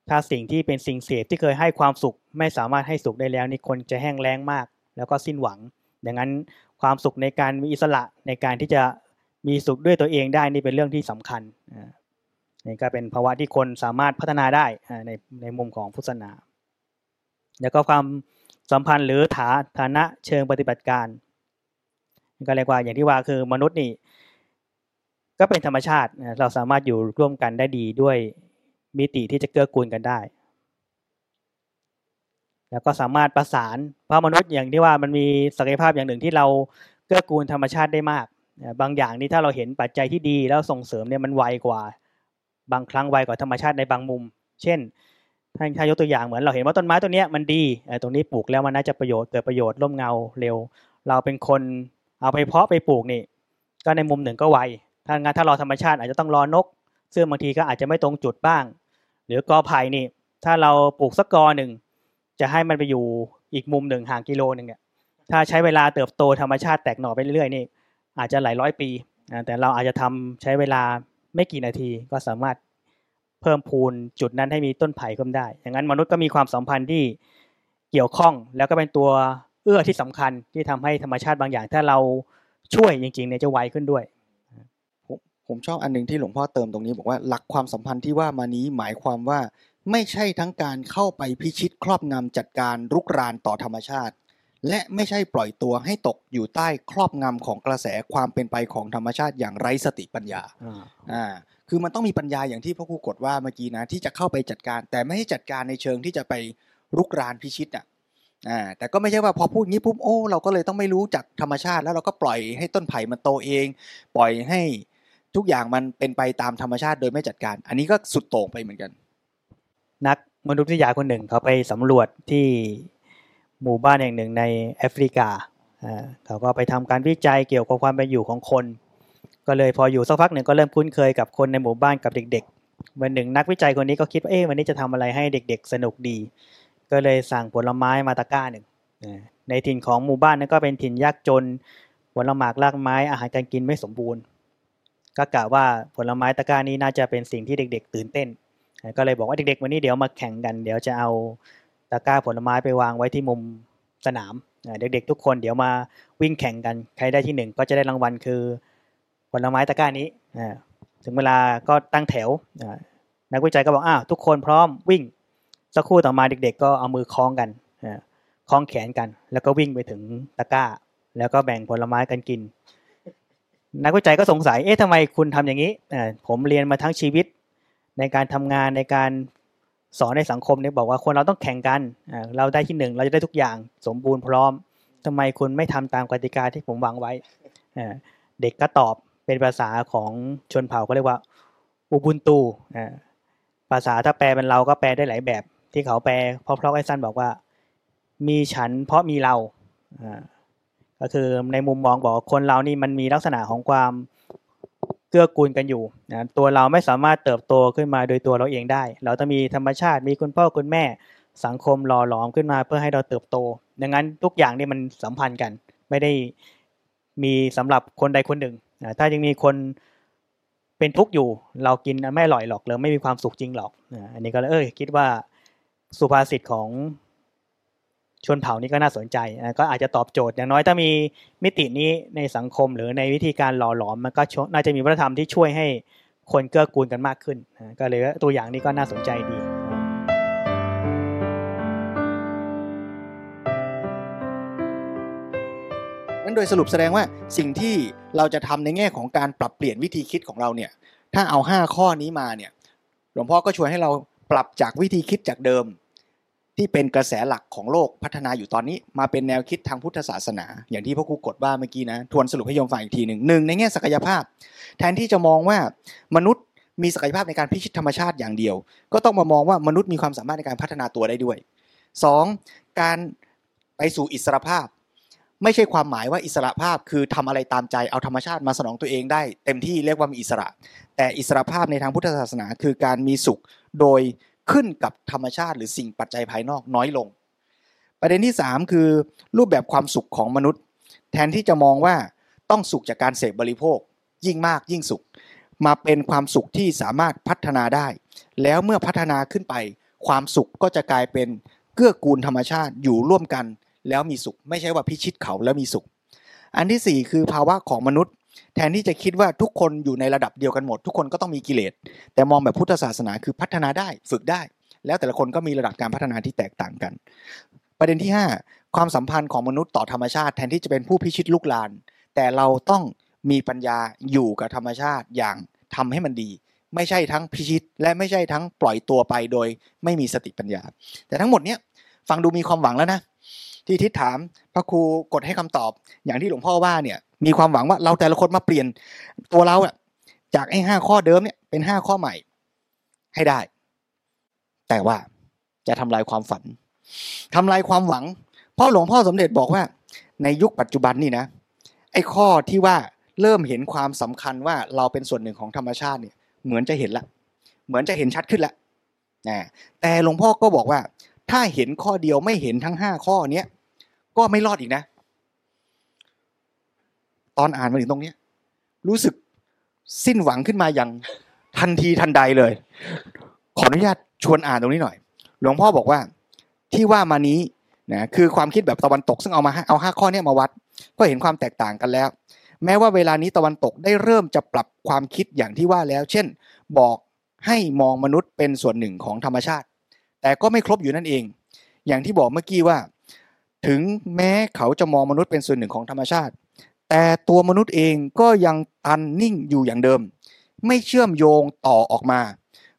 ถ้าสิ่งที่เป็นสิ่งเสพที่เคยให้ความสุข ไม่สามารถให้สุขได้แล้วนี่คนจะแห้งแล้งมาก แล้วก็สิ้นหวัง ดังนั้นความสุขในการมีอิสระในการที่จะมีสุขด้วยตัวเองได้นี่เป็นเรื่องที่สำคัญ นี่ก็เป็นภาวะที่คนสามารถพัฒนาได้ในในมุมของพุทธศาสนา แล้วก็ความสัมพันธ์หรือฐาฐานะเชิงปฏิบัติการก็เรียกว่าอย่างที่ว่าคือมนุษย์นี่ ก็เป็นธรรมชาติเราสามารถอยู่ร่วมกันได้ดีด้วยมิติที่จะเกื้อกูลกันได้ แล้วก็สามารถประสานเพราะมนุษย์อย่างที่ว่ามันมีศักยภาพอย่างหนึ่งที่เราเกื้อกูลธรรมชาติได้มาก บางอย่างนี่ถ้าเราเห็นปัจจัยที่ดีแล้วส่งเสริมเนี่ยมันไวกว่า บางครั้งไวกว่าธรรมชาติในบางมุม เช่นถ้าถ้ายกตัวอย่างเหมือนเราเห็นว่าต้นไม้ต้นนี้มันดีตรงนี้ปลูกแล้วมันน่าจะประโยชน์เกิดประโยชน์ร่มเงาเร็ว เราเป็นคนเอาไปเพาะไปปลูกนี่ ก็ในมุมหนึ่งก็ไวถ้างานถ้าราธรรมชาติอาจจะต้องรอนก ซึ่งบางทีก็อาจจะไม่ตรงจุดบ้าง หรือกอไผ่นี่ ถ้าเราปลูกสักกอหนึ่งจะให้มันไปอยู่อีกมุมหนึ่งห่างกิโลหนึ่งเนี่ยถ้าใช้เวลาเติบโตธรรมชาติแตกหน่อไปเรื่อยๆนี่อาจจะหลายร้อยปี แต่เราอาจจะทำใช้เวลา ไม่กี่นาทีก็สามารถเพิ่มพูนจุดนั้นให้มีต้นไผ่ขึ้นได้ อย่างนั้นมนุษย์ก็มีความสัมพันธ์ที่เกี่ยวข้อง แล้วก็เป็นตัวเอื้อที่สำคัญที่ทำให้ธรรมชาติบางอย่าง ถ้าเราช่วยจริงๆเนี่ยจะไวขึ้นด้วย ผมชอบอันหนึ่งที่หลวงพ่อเติมตรงนี้บอกว่าหลักความสัมพันธ์ที่ว่ามานี้หมายความว่าไม่ใช่ทั้งการเข้าไปพิชิตครอบงำจัดการรุกรานต่อธรรมชาติ และไม่ใช่ปล่อยตัวให้ตกอยู่ใต้ครอบงำของกระแสความเป็นไปของธรรมชาติอย่างไร้สติปัญญาอ่าคือมันต้องมีปัญญาอย่างที่พ่อครูกดว่าเมื่อกี้นะที่จะเข้าไปจัดการ แต่ไม่ให้จัดการในเชิงที่จะไปรุกรานพิชิตอะอ่าแต่ก็ไม่ใช่ว่าพอพูดงี้ปุ๊บโอ้เราก็เลยต้องไม่รู้จักธรรมชาติ แล้วเราก็ปล่อยให้ต้นไผ่มันโตเอง ปล่อยให้ทุกอย่างมันเป็นไปตามธรรมชาติโดยไม่จัดการ อันนี้ก็สุดโต่งไปเหมือนกัน นักมนุษยวิทยาคนหนึ่งเขาไปสำรวจที่ หมู่บ้านแห่งหนึ่งในแอฟริกาเขาก็ไปทำการวิจัยเกี่ยวกับความเป็นอยู่ของคน ก็เลยพออยู่สักพักหนึ่งก็เริ่มคุ้นเคยกับคนในหมู่บ้านกับเด็กๆวันหนึ่งนักวิจัยคนนี้ก็คิดว่าเอ๊ะวันนี้จะทำอะไรให้เด็ก ๆ สนุกดี ก็เลยสั่งผลไม้มาตะก้าหนึ่งในถิ่นของหมู่บ้านนั้นก็เป็นถิ่นยากจนผลไม้รากไม้อาหารการกินไม่สมบูรณ์ ก็กะว่าผลไม้ตะก้านี้น่าจะเป็นสิ่งที่เด็ก ๆ ตื่นเต้น ก็เลยบอกว่าเด็กๆ วันนี้เดี๋ยวมาแข่งกัน เดี๋ยวจะเอา ตะกร้าผลไม้ไปวางไว้ที่มุมสนามเด็กๆทุกคนเดี๋ยวมาวิ่งแข่งกันใครได้ที่หนึ่งก็จะได้รางวัลคือผลไม้ตะกร้านี้ถึงเวลาก็ตั้งแถวนักวิจัยก็บอกอ้าวทุกคนพร้อมวิ่งสักครู่ต่อมาเด็ก ๆ ก็เอามือคล้องกันคล้องแขนกัน แล้วก็วิ่งไปถึงตะกร้า แล้วก็แบ่งผลไม้กันกิน นักวิจัยก็สงสัยเอ๊ะทำไมคุณทำอย่างนี้ผมเรียนมาทั้งชีวิต ในการทำงานในการ สอนในสังคมเนี่ยบอกว่าคนเราต้องแข่งกัน เราได้ที่หนึ่งเราจะได้ทุกอย่างสมบูรณ์พร้อมทำไมคุณไม่ทำตามกติกาที่ผมวางไว้ เด็กก็ตอบเป็นภาษาของชนเผ่าก็เรียกว่าอุบุนตูภาษาถ้าแปลเป็นเราก็แปลได้หลายแบบ ที่เขาแปลเพราะเพราะไอ้สั้นบอกว่า มีฉันเพราะมีเราก็คือในมุมมองบอกคนเรานี่มันมีลักษณะของความ เกื้อกูลกันอยู่นะตัวเราไม่สามารถเติบโตขึ้นมาโดยตัวเราเองได้ เราต้องมีธรรมชาติมีคุณพ่อคุณแม่สังคมหล่อหลอมขึ้นมาเพื่อให้เราเติบโต ดังนั้นทุกอย่างนี่มันสัมพันธ์กัน ไม่ได้มีสำหรับคนใดคนหนึ่งถ้ายังมีคนเป็นทุกข์อยู่ เรากินไม่อร่อยหรอกหรือไม่มีความสุขจริงหรอกอันนี้ก็เลยเออคิดว่าสุภาษิตของ ชนเผ่านี้ก็น่าสนใจก็อาจจะตอบโจทย์อย่างน้อยถ้ามีมิตินี้ในสังคมหรือในวิธีการหล่อหลอมมันก็น่าจะมีวัฒนธรรมที่ช่วยให้คนเกื้อกูลกันมากขึ้นก็เลยตัวอย่างนี้ก็น่าสนใจดีนั้นโดยสรุปแสดงว่าสิ่งที่เราจะทำในแง่ของการปรับเปลี่ยนวิธีคิดของเราเนี่ยถ้าเอาห้าข้อนี้มาเนี่ยหลวงพ่อก็ชวนให้เราปรับจากวิธีคิดจากเดิม ที่เป็นกระแสหลักของโลกพัฒนาอยู่ตอนนี้มาเป็นแนวคิดทางพุทธศาสนา อย่างที่พ่อครูกดว่าเมื่อกี้นะทวนสรุปให้โยมฟังอีกทีหนึ่งหนึ่งในแง่ศักยภาพ แทนที่จะมองว่ามนุษย์มีศักยภาพในการพิชิตธรรมชาติอย่างเดียว ก็ต้องมามองว่ามนุษย์มีความสามารถในการพัฒนาตัวได้ด้วย 2. การไปสู่อิสรภาพ ไม่ใช่ความหมายว่าอิสระภาพคือทำอะไรตามใจเอาธรรมชาติมาสนองตัวเองได้ เต็มที่เรียกว่ามีอิสระ แต่อิสระภาพในทางพุทธศาสนา คือการมีสุขโดย ขึ้นกับธรรมชาติ หรือสิ่งปัจจัยภายนอกน้อยลง ประเด็นที่ 3 คือ รูปแบบความสุขของมนุษย์ แทนที่จะมองว่าต้องสุขจากการเสพบริโภค ยิ่งมากยิ่งสุข มาเป็นความสุขที่สามารถพัฒนาได้ แล้วเมื่อพัฒนาขึ้นไป ความสุขก็จะกลายเป็นเกื้อกูลธรรมชาติอยู่ร่วมกัน แล้วมีสุข ไม่ใช่ว่าพิชิตเขาแล้วมีสุข อันที่ 4 คือภาวะของมนุษย์ แทนที่จะคิดว่าทุกคนอยู่ในระดับเดียวกันหมด ทุกคนก็ต้องมีกิเลส แต่มองแบบพุทธศาสนาคือพัฒนาได้ฝึกได้ แล้วแต่ละคนก็มีระดับการพัฒนาที่แตกต่างกัน ประเด็นที่ 5 ความสัมพันธ์ของมนุษย์ต่อธรรมชาติ แทนที่จะเป็นผู้พิชิตลุกลาน แต่เราต้องมีปัญญาอยู่กับธรรมชาติอย่างทำให้มันดี ไม่ใช่ทั้งพิชิต และไม่ใช่ทั้งปล่อยตัวไปโดยไม่มีสติปัญญา แต่ทั้งหมดเนี้ยฟังดูมีความหวังแล้วนะ ที่ทิศถามพระครูกดให้คำตอบ อย่างที่หลวงพ่อว่าเนี่ย มีความหวังว่าเราแต่ละคนมาเปลี่ยน ตัวเราอะจากไอ้ห้าข้อเดิมเนี่ยเป็นห้าข้อใหม่ ให้ได้ แต่ว่าจะทำลายความฝันทำลายความหวัง เพราะหลวงพ่อสมเด็จบอกว่า ในยุคปัจจุบันนี่นะ ไอ้ข้อที่ว่าเริ่มเห็นความสำคัญว่าเราเป็นส่วนหนึ่งของธรรมชาติเนี่ย เหมือนจะเห็นละ เหมือนจะเห็นชัดขึ้นละนะแต่หลวงพ่อก็บอกว่า ถ้าเห็นข้อเดียวไม่เห็นทั้งห้าข้อเนี้ย ก็ไม่รอดอีกนะ ตอนอ่านมาถึงตรงนี้ รู้สึกสิ้นหวังขึ้นมาอย่างทันทีทันใดเลย ขออนุญาตชวนอ่านตรงนี้หน่อย หลวงพ่อบอกว่า ที่ว่ามานี้นะคือความคิดแบบตะวันตกซึ่งเอามาเอาห้าข้อนี้มาวัด ก็เห็นความแตกต่างกันแล้ว แม้ว่าเวลานี้ตะวันตกได้เริ่มจะปรับความคิดอย่างที่ว่าแล้ว เช่น บอกให้มองมนุษย์เป็นส่วนหนึ่งของธรรมชาติ แต่ก็ไม่ครบอยู่นั่นเอง อย่างที่บอกเมื่อกี้ว่า ถึงแม้เขาจะมองมนุษย์เป็นส่วนหนึ่งของธรรมชาติ แต่ตัวมนุษย์เองก็ยังตันนิ่งอยู่อย่างเดิม ไม่เชื่อมโยงต่อออกมา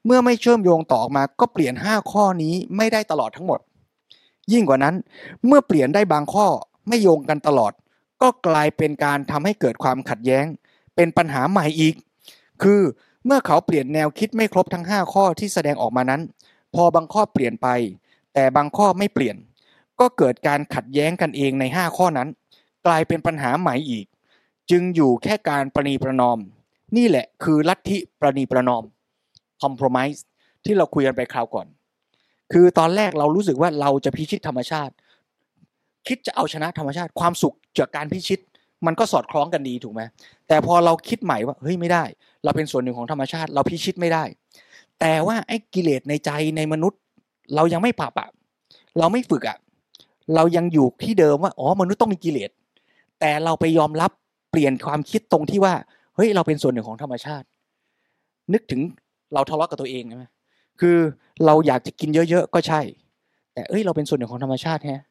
เมื่อไม่เชื่อมโยงต่อออกมา ก็เปลี่ยน 5 ข้อนี้ไม่ได้ตลอดทั้งหมด ยิ่งกว่านั้น เมื่อเปลี่ยนได้บางข้อไม่โยงกันตลอด ก็กลายเป็นการทำให้เกิดความขัดแย้ง เป็นปัญหาใหม่อีก คือเมื่อเขาเปลี่ยนแนวคิดไม่ครบทั้ง 5 ข้อที่แสดงออกมานั้น พอบางข้อเปลี่ยนไป แต่บางข้อไม่เปลี่ยน ก็เกิดการขัดแย้งกันเองใน 5 ข้อนั้น กลายเป็นปัญหาใหม่อีก จึงอยู่แค่การประนีประนอม นี่แหละคือลัทธิประนีประนอม compromise ที่เราคุยกันไปคราวก่อน คือตอนแรกเรารู้สึกว่าเราจะพิชิตธรรมชาติ คิดจะเอาชนะธรรมชาติ ความสุขจากการพิชิต มันก็สอดคล้องกันดีถูกไหมแต่พอเราคิดใหม่ว่าเฮ้ยไม่ได้ เราเป็นส่วนหนึ่งของธรรมชาติ เราพิชิตไม่ได้ แต่ว่าไอ้กิเลสในใจในมนุษย์ เรายังไม่ปรับอะเราไม่ฝึกอะ เรายังอยู่ที่เดิมว่าอ๋อมนุษย์ต้องมีกิเลสแต่เราไปยอมรับเปลี่ยนความคิดตรงที่ว่าเฮ้ยเราเป็นส่วนหนึ่งของธรรมชาติ นึกถึงเราทะเลาะกับตัวเองใช่ไหมคือเราอยากจะกินเยอะๆก็ใช่ แต่เอ้ยเราเป็นส่วนหนึ่งของธรรมชาติแฮะ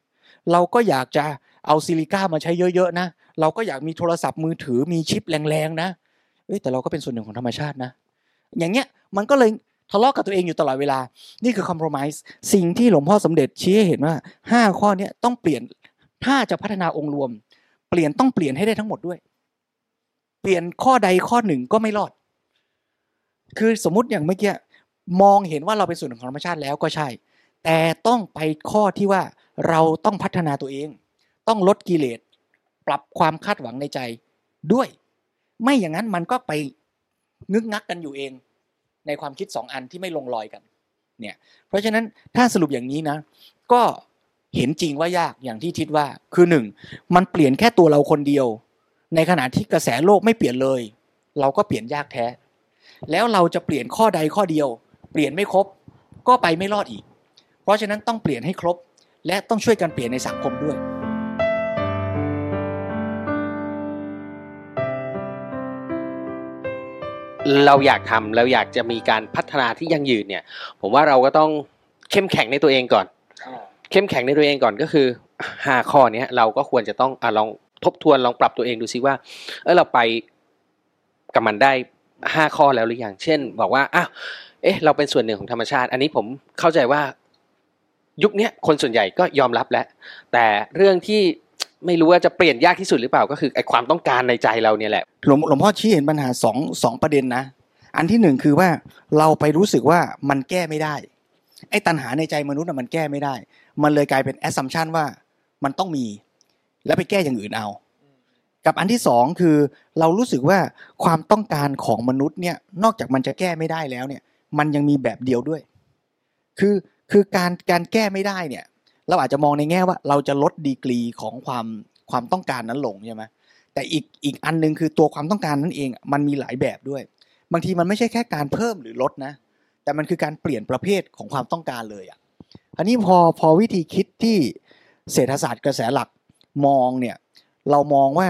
เราก็อยากจะเอาซิลิก้ามาใช้เยอะๆนะ เราก็อยากมีโทรศัพท์มือถือมีชิปแรงๆนะเอ้ยแต่เราก็เป็นส่วนหนึ่งของธรรมชาตินะ อย่างเงี้ยมันก็เลย ทะเลาะกับตัวเองอยู่ตลอดเวลา นี่คือคอมเพลมไพร์สิ่งที่หลวงพ่อสมเด็จชี้ให้เห็นว่าห้าข้อนี้ต้องเปลี่ยนถ้าจะพัฒนาองค์รวม เปลี่ยนต้องเปลี่ยนให้ได้ทั้งหมดด้วย เปลี่ยนข้อใดข้อหนึ่งก็ไม่รอด คือสมมติอย่างเมื่อกี้มองเห็นว่าเราเป็นส่วนหนึ่งของธรรมชาติแล้วก็ใช่ แต่ต้องไปข้อที่ว่าเราต้องพัฒนาตัวเอง ต้องลดกิเลสปรับความคาดหวังในใจด้วย ไม่อย่างนั้นมันก็ไปงึกงักกันอยู่เอง ในความคิดสองอันที่ไม่ลงรอยกันเนี่ยเพราะฉะนั้นถ้าสรุปอย่างนี้นะ ก็เห็นจริงว่ายากอย่างที่ทิดว่าคือหนึ่งมันเปลี่ยนแค่ตัวเราคนเดียว ในขณะที่กระแสโลกไม่เปลี่ยนเลย เราก็เปลี่ยนยากแท้ แล้วเราจะเปลี่ยนข้อใดข้อเดียว เปลี่ยนไม่ครบ ก็ไปไม่รอดอีก เพราะฉะนั้นต้องเปลี่ยนให้ครบ และต้องช่วยกันเปลี่ยนในสังคมด้วย เราอยากทำเราอยากจะมีการพัฒนาที่ยั่งยืนเนี่ย ผมว่าเราก็ต้องเข้มแข็งในตัวเองก่อน เข้มแข็งในตัวเองก่อนก็คือห้าข้อเนี้ยเราก็ควรจะต้องอะลองทบทวนลองปรับตัวเองดูซิว่า เออเราไปกับมันได้ห้าข้อแล้วหรือยังเช่น บอกว่าอ้าวเอ๊ะ เราเป็นส่วนหนึ่งของธรรมชาติ อันนี้ผมเข้าใจว่ายุคนี้คนส่วนใหญ่ก็ยอมรับแล้ว แต่เรื่องที่ ไม่รู้ว่าจะเปลี่ยนยากที่สุดหรือเปล่าก็คือไอ้ความต้องการในใจเราเนี่ยแหละหลวงหลวงพ่อชี้เห็นปัญหาสองสองประเด็นนะ อันที่หนึ่งคือว่าเราไปรู้สึกว่ามันแก้ไม่ได้ ไอ้ตัณหาในใจมนุษย์น่ะมันแก้ไม่ได้ มันเลยกลายเป็น assumption ว่ามันต้องมี แล้วไปแก้อย่างอื่นเอา กับอันที่สองคือเรารู้สึกว่าความต้องการของมนุษย์เนี่ยนอกจากมันจะแก้ไม่ได้แล้วเนี่ย มันยังมีแบบเดียวด้วย คือคือการการแก้ไม่ได้เนี่ย เราอาจจะมองในแง่ว่าเราจะลดดีกรีของความความต้องการนั้นลงใช่ไหมแต่อีกอีกอันหนึ่งคือตัวความต้องการนั่นเองมันมีหลายแบบด้วย บางทีมันไม่ใช่แค่การเพิ่มหรือลดนะ แต่มันคือการเปลี่ยนประเภทของความต้องการเลยอะอันนี้พอพอวิธีคิดที่เศรษฐศาสตร์กระแสหลักมองเนี่ยเรามองว่า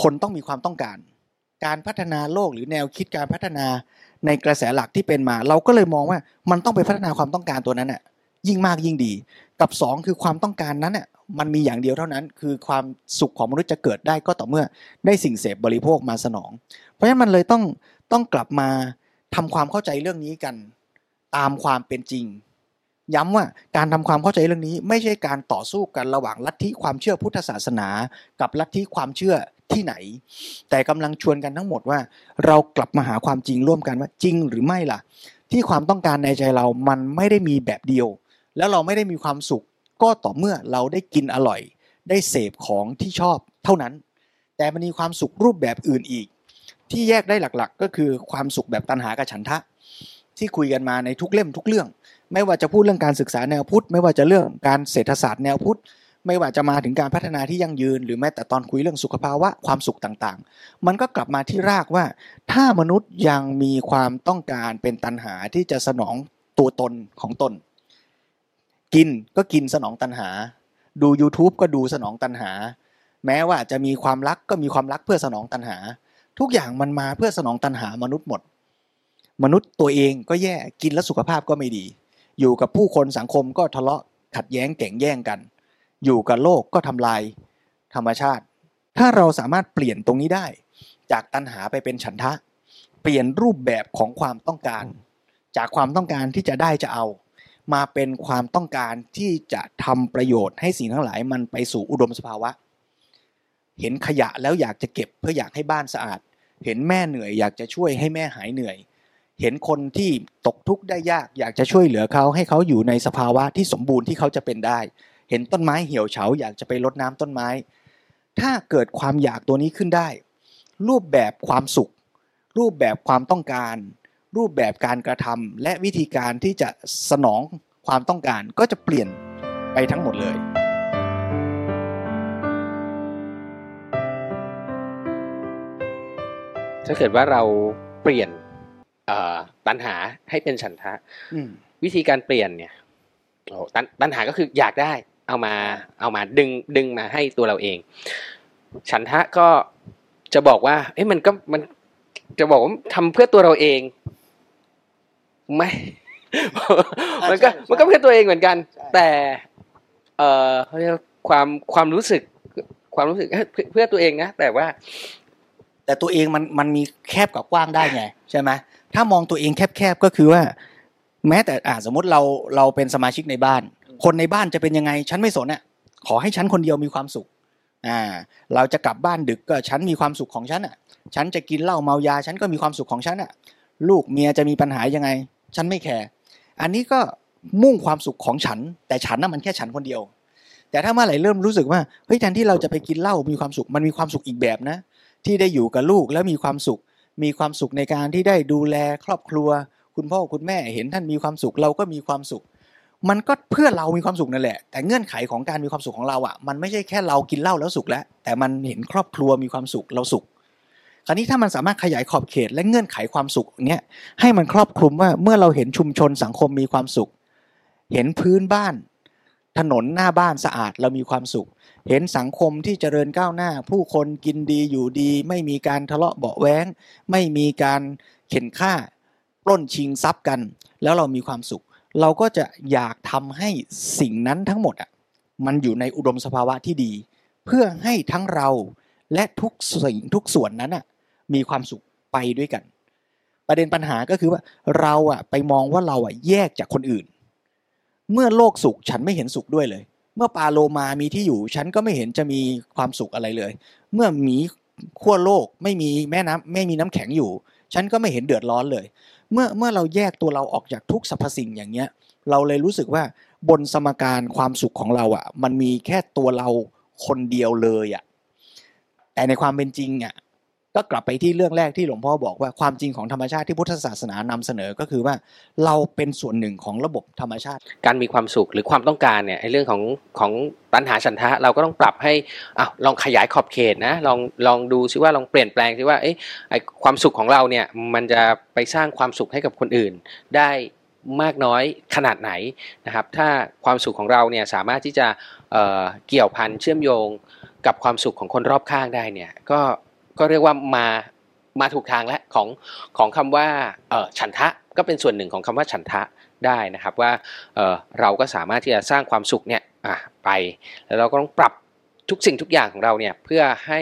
คนต้องมีความต้องการ การพัฒนาโลกหรือแนวคิดการพัฒนาในกระแสหลักที่เป็นมา เราก็เลยมองว่ามันต้องไปพัฒนาความต้องการตัวนั้นอะยิ่งมากยิ่งดี กับสองคือความต้องการนั้นอะมันมีอย่างเดียวเท่านั้น คือความสุขของมนุษย์จะเกิดได้ก็ต่อเมื่อได้สิ่งเสพบริโภคมาสนอง เพราะฉะนั้นมันเลยต้องต้องกลับมาทำความเข้าใจเรื่องนี้กัน ตามความเป็นจริง ย้ำว่าการทำความเข้าใจเรื่องนี้ ไม่ใช่การต่อสู้กันระหว่างลัทธิความเชื่อพุทธศาสนา กับลัทธิความเชื่อที่ไหน แต่กำลังชวนกันทั้งหมดว่า เรากลับมาหาความจริงร่วมกันว่าจริงหรือไม่ล่ะ ที่ความต้องการในใจเรามันไม่ได้มีแบบเดียว แล้วเราไม่ได้มีความสุข ก็ต่อเมื่อเราได้กินอร่อย ได้เสพของที่ชอบเท่านั้น แต่มันมีความสุขรูปแบบอื่นอีก ที่แยกได้หลักๆ ก็คือความสุขแบบตัณหากับฉันทะ ที่คุยกันมาในทุกเล่มทุกเรื่อง ไม่ว่าจะพูดเรื่องการศึกษาแนวพุทธไม่ว่าจะเรื่องการเศรษฐศาสตร์แนวพุทธไม่ว่าจะมาถึงการพัฒนาที่ยั่งยืน หรือแม้แต่ตอนคุยเรื่องสุขภาวะความสุขต่างๆ มันก็กลับมาที่รากว่า ถ้ามนุษย์ยังมีความต้องการเป็นตัณหาที่จะสนองตัวตนของตน กินก็กินสนองตัณหา ดู YouTube ก็ดูสนองตัณหา แม้ว่าจะมีความรักก็มีความรักเพื่อสนองตัณหา ทุกอย่างมันมาเพื่อสนองตัณหามนุษย์หมด มนุษย์ตัวเองก็แย่กินแล้วสุขภาพก็ไม่ดี อยู่กับผู้คนสังคมก็ทะเลาะขัดแย้งแข่งแย่งกัน อยู่กับโลกก็ทำลายธรรมชาติ ถ้าเราสามารถเปลี่ยนตรงนี้ได้ จากตัณหาไปเป็นฉันทะ เปลี่ยนรูปแบบของความต้องการ จากความต้องการที่จะได้จะเอา มาเป็นความต้องการที่จะทำประโยชน์ให้สิ่งทั้งหลายมันไปสู่อุดมสภาวะ เห็นขยะแล้วอยากจะเก็บเพื่ออยากให้บ้านสะอาด เห็นแม่เหนื่อยอยากจะช่วยให้แม่หายเหนื่อย เห็นคนที่ตกทุกข์ได้ยากอยากจะช่วยเหลือเขาให้เขาอยู่ในสภาวะที่สมบูรณ์ที่เขาจะเป็นได้ เห็นต้นไม้เหี่ยวเฉาอยากจะไปรดน้ำต้นไม้ ถ้าเกิดความอยากตัวนี้ขึ้นได้ รูปแบบความสุข รูปแบบความต้องการ รูปแบบการกระทำและวิธีการที่จะสนองความต้องการก็จะเปลี่ยนไปทั้งหมดเลย ถ้าเกิดว่าเราเปลี่ยนเอ่อตัณหาให้เป็นฉันทะอืมวิธีการเปลี่ยนเนี่ยโอ้ตันตัณหาก็คืออยากได้ เอามาเอามาดึงดึงมาให้ตัวเราเอง ฉันทะก็จะบอกว่าเอ้ยมันก็มันจะบอกว่าทำเพื่อตัวเราเอง ไม่มันก็ใช่มันก็เพื่อตัวเองเหมือนกันใช่แต่เอ่อเขาเรียกว่าความความรู้สึกความรู้สึกเอ้ยเพื่อเพื่อตัวเองนะแต่ว่า แต่ตัวเองมันมันมีแคบกับกว้างได้ไงใช่ไหมถ้ามองตัวเองแคบๆก็คือว่า แม้แต่อ่าสมมติเราเราเป็นสมาชิกในบ้าน คนในบ้านจะเป็นยังไงฉันไม่สนอะขอให้ฉันคนเดียวมีความสุขอ่าเราจะกลับบ้านดึกก็ฉันมีความสุขของฉันอะ ฉันจะกินเหล้าเมายา ฉันก็มีความสุขของฉันอะ ลูกเมียจะมีปัญหายังไง ฉันไม่แคร์อันนี้ก็มุ่งความสุขของฉัน แต่ฉันน่ะมันแค่ฉันคนเดียว แต่ถ้าเมื่อไหร่เริ่มรู้สึกว่าเฮ้ยแทนที่เราจะไปกินเหล้ามีความสุขมันมีความสุขอีกแบบนะ ที่ได้อยู่กับลูกแล้วมีความสุข มีความสุขในการที่ได้ดูแลครอบครัว คุณพ่อคุณแม่เห็นท่านมีความสุขเราก็มีความสุข มันก็เพื่อเรามีความสุขนั่นแหละ แต่เงื่อนไขของการมีความสุขของเราอะ มันไม่ใช่แค่เรากินเหล้าแล้วสุขแล้วแต่มันเห็นครอบครัวมีความสุขเราสุข คราวนี้ถ้ามันสามารถขยายขอบเขตและเงื่อนไขความสุขเนี้ยให้มันครอบคลุมว่าเมื่อเราเห็นชุมชนสังคมมีความสุข เห็นพื้นบ้าน ถนนหน้าบ้านสะอาดเรามีความสุข เห็นสังคมที่เจริญก้าวหน้า ผู้คนกินดีอยู่ดี ไม่มีการทะเลาะเบาแว้ง ไม่มีการเข็นฆ่าปล้นชิงทรัพย์กัน แล้วเรามีความสุข เราก็จะอยากทำให้สิ่งนั้นทั้งหมดอะมันอยู่ในอุดมสภาวะที่ดี เพื่อให้ทั้งเราและทุกสิ่งทุกส่วนนั้นอะ มีความสุขไปด้วยกัน ประเด็นปัญหาก็คือว่าเราอะไปมองว่าเราอะแยกจากคนอื่น เมื่อโลกสุขฉันไม่เห็นสุขด้วยเลย เมื่อปลาโลมามีที่อยู่ ฉันก็ไม่เห็นจะมีความสุขอะไรเลย เมื่อหมีขั้วโลกไม่มีแม่น้ำไม่มีน้ำแข็งอยู่ ฉันก็ไม่เห็นเดือดร้อนเลย เมื่อเมื่อเราแยกตัวเราออกจากทุกสรรพสิ่งอย่างเงี้ย เราเลยรู้สึกว่าบนสมการความสุขของเราอะ มันมีแค่ตัวเราคนเดียวเลยอะแต่ในความเป็นจริงอะ ก็กลับไปที่เรื่องแรกที่หลวงพ่อบอกว่าความจริงของธรรมชาติที่พุทธศาสนานำเสนอก็คือว่าเราเป็นส่วนหนึ่งของระบบธรรมชาติ การมีความสุขหรือความต้องการเนี่ยไอ้เรื่องของของตัณหาฉันทะ เราก็ต้องปรับให้อ้าวลองขยายขอบเขตนะลองลองดูซิว่าลองเปลี่ยนแปลงซิว่าเอ้ไอ้ความสุขของเราเนี่ยมันจะไปสร้างความสุขให้กับคนอื่น ได้มากน้อยขนาดไหนนะครับถ้าความสุขของเราเนี่ยสามารถที่จะเอ่อเกี่ยวพันเชื่อมโยงกับความสุขของคนรอบข้างได้เนี่ยก็ ก็เรียกว่ามามาถูกทางแล้วของของคำว่าฉันทะก็เป็นส่วนหนึ่งของคำว่าฉันทะได้นะครับว่าเเราก็สามารถที่จะสร้างความสุขเนี่ยไป แล้วเราก็ต้องปรับทุกสิ่งทุกอย่างของเราเนี่ยเพื่อให้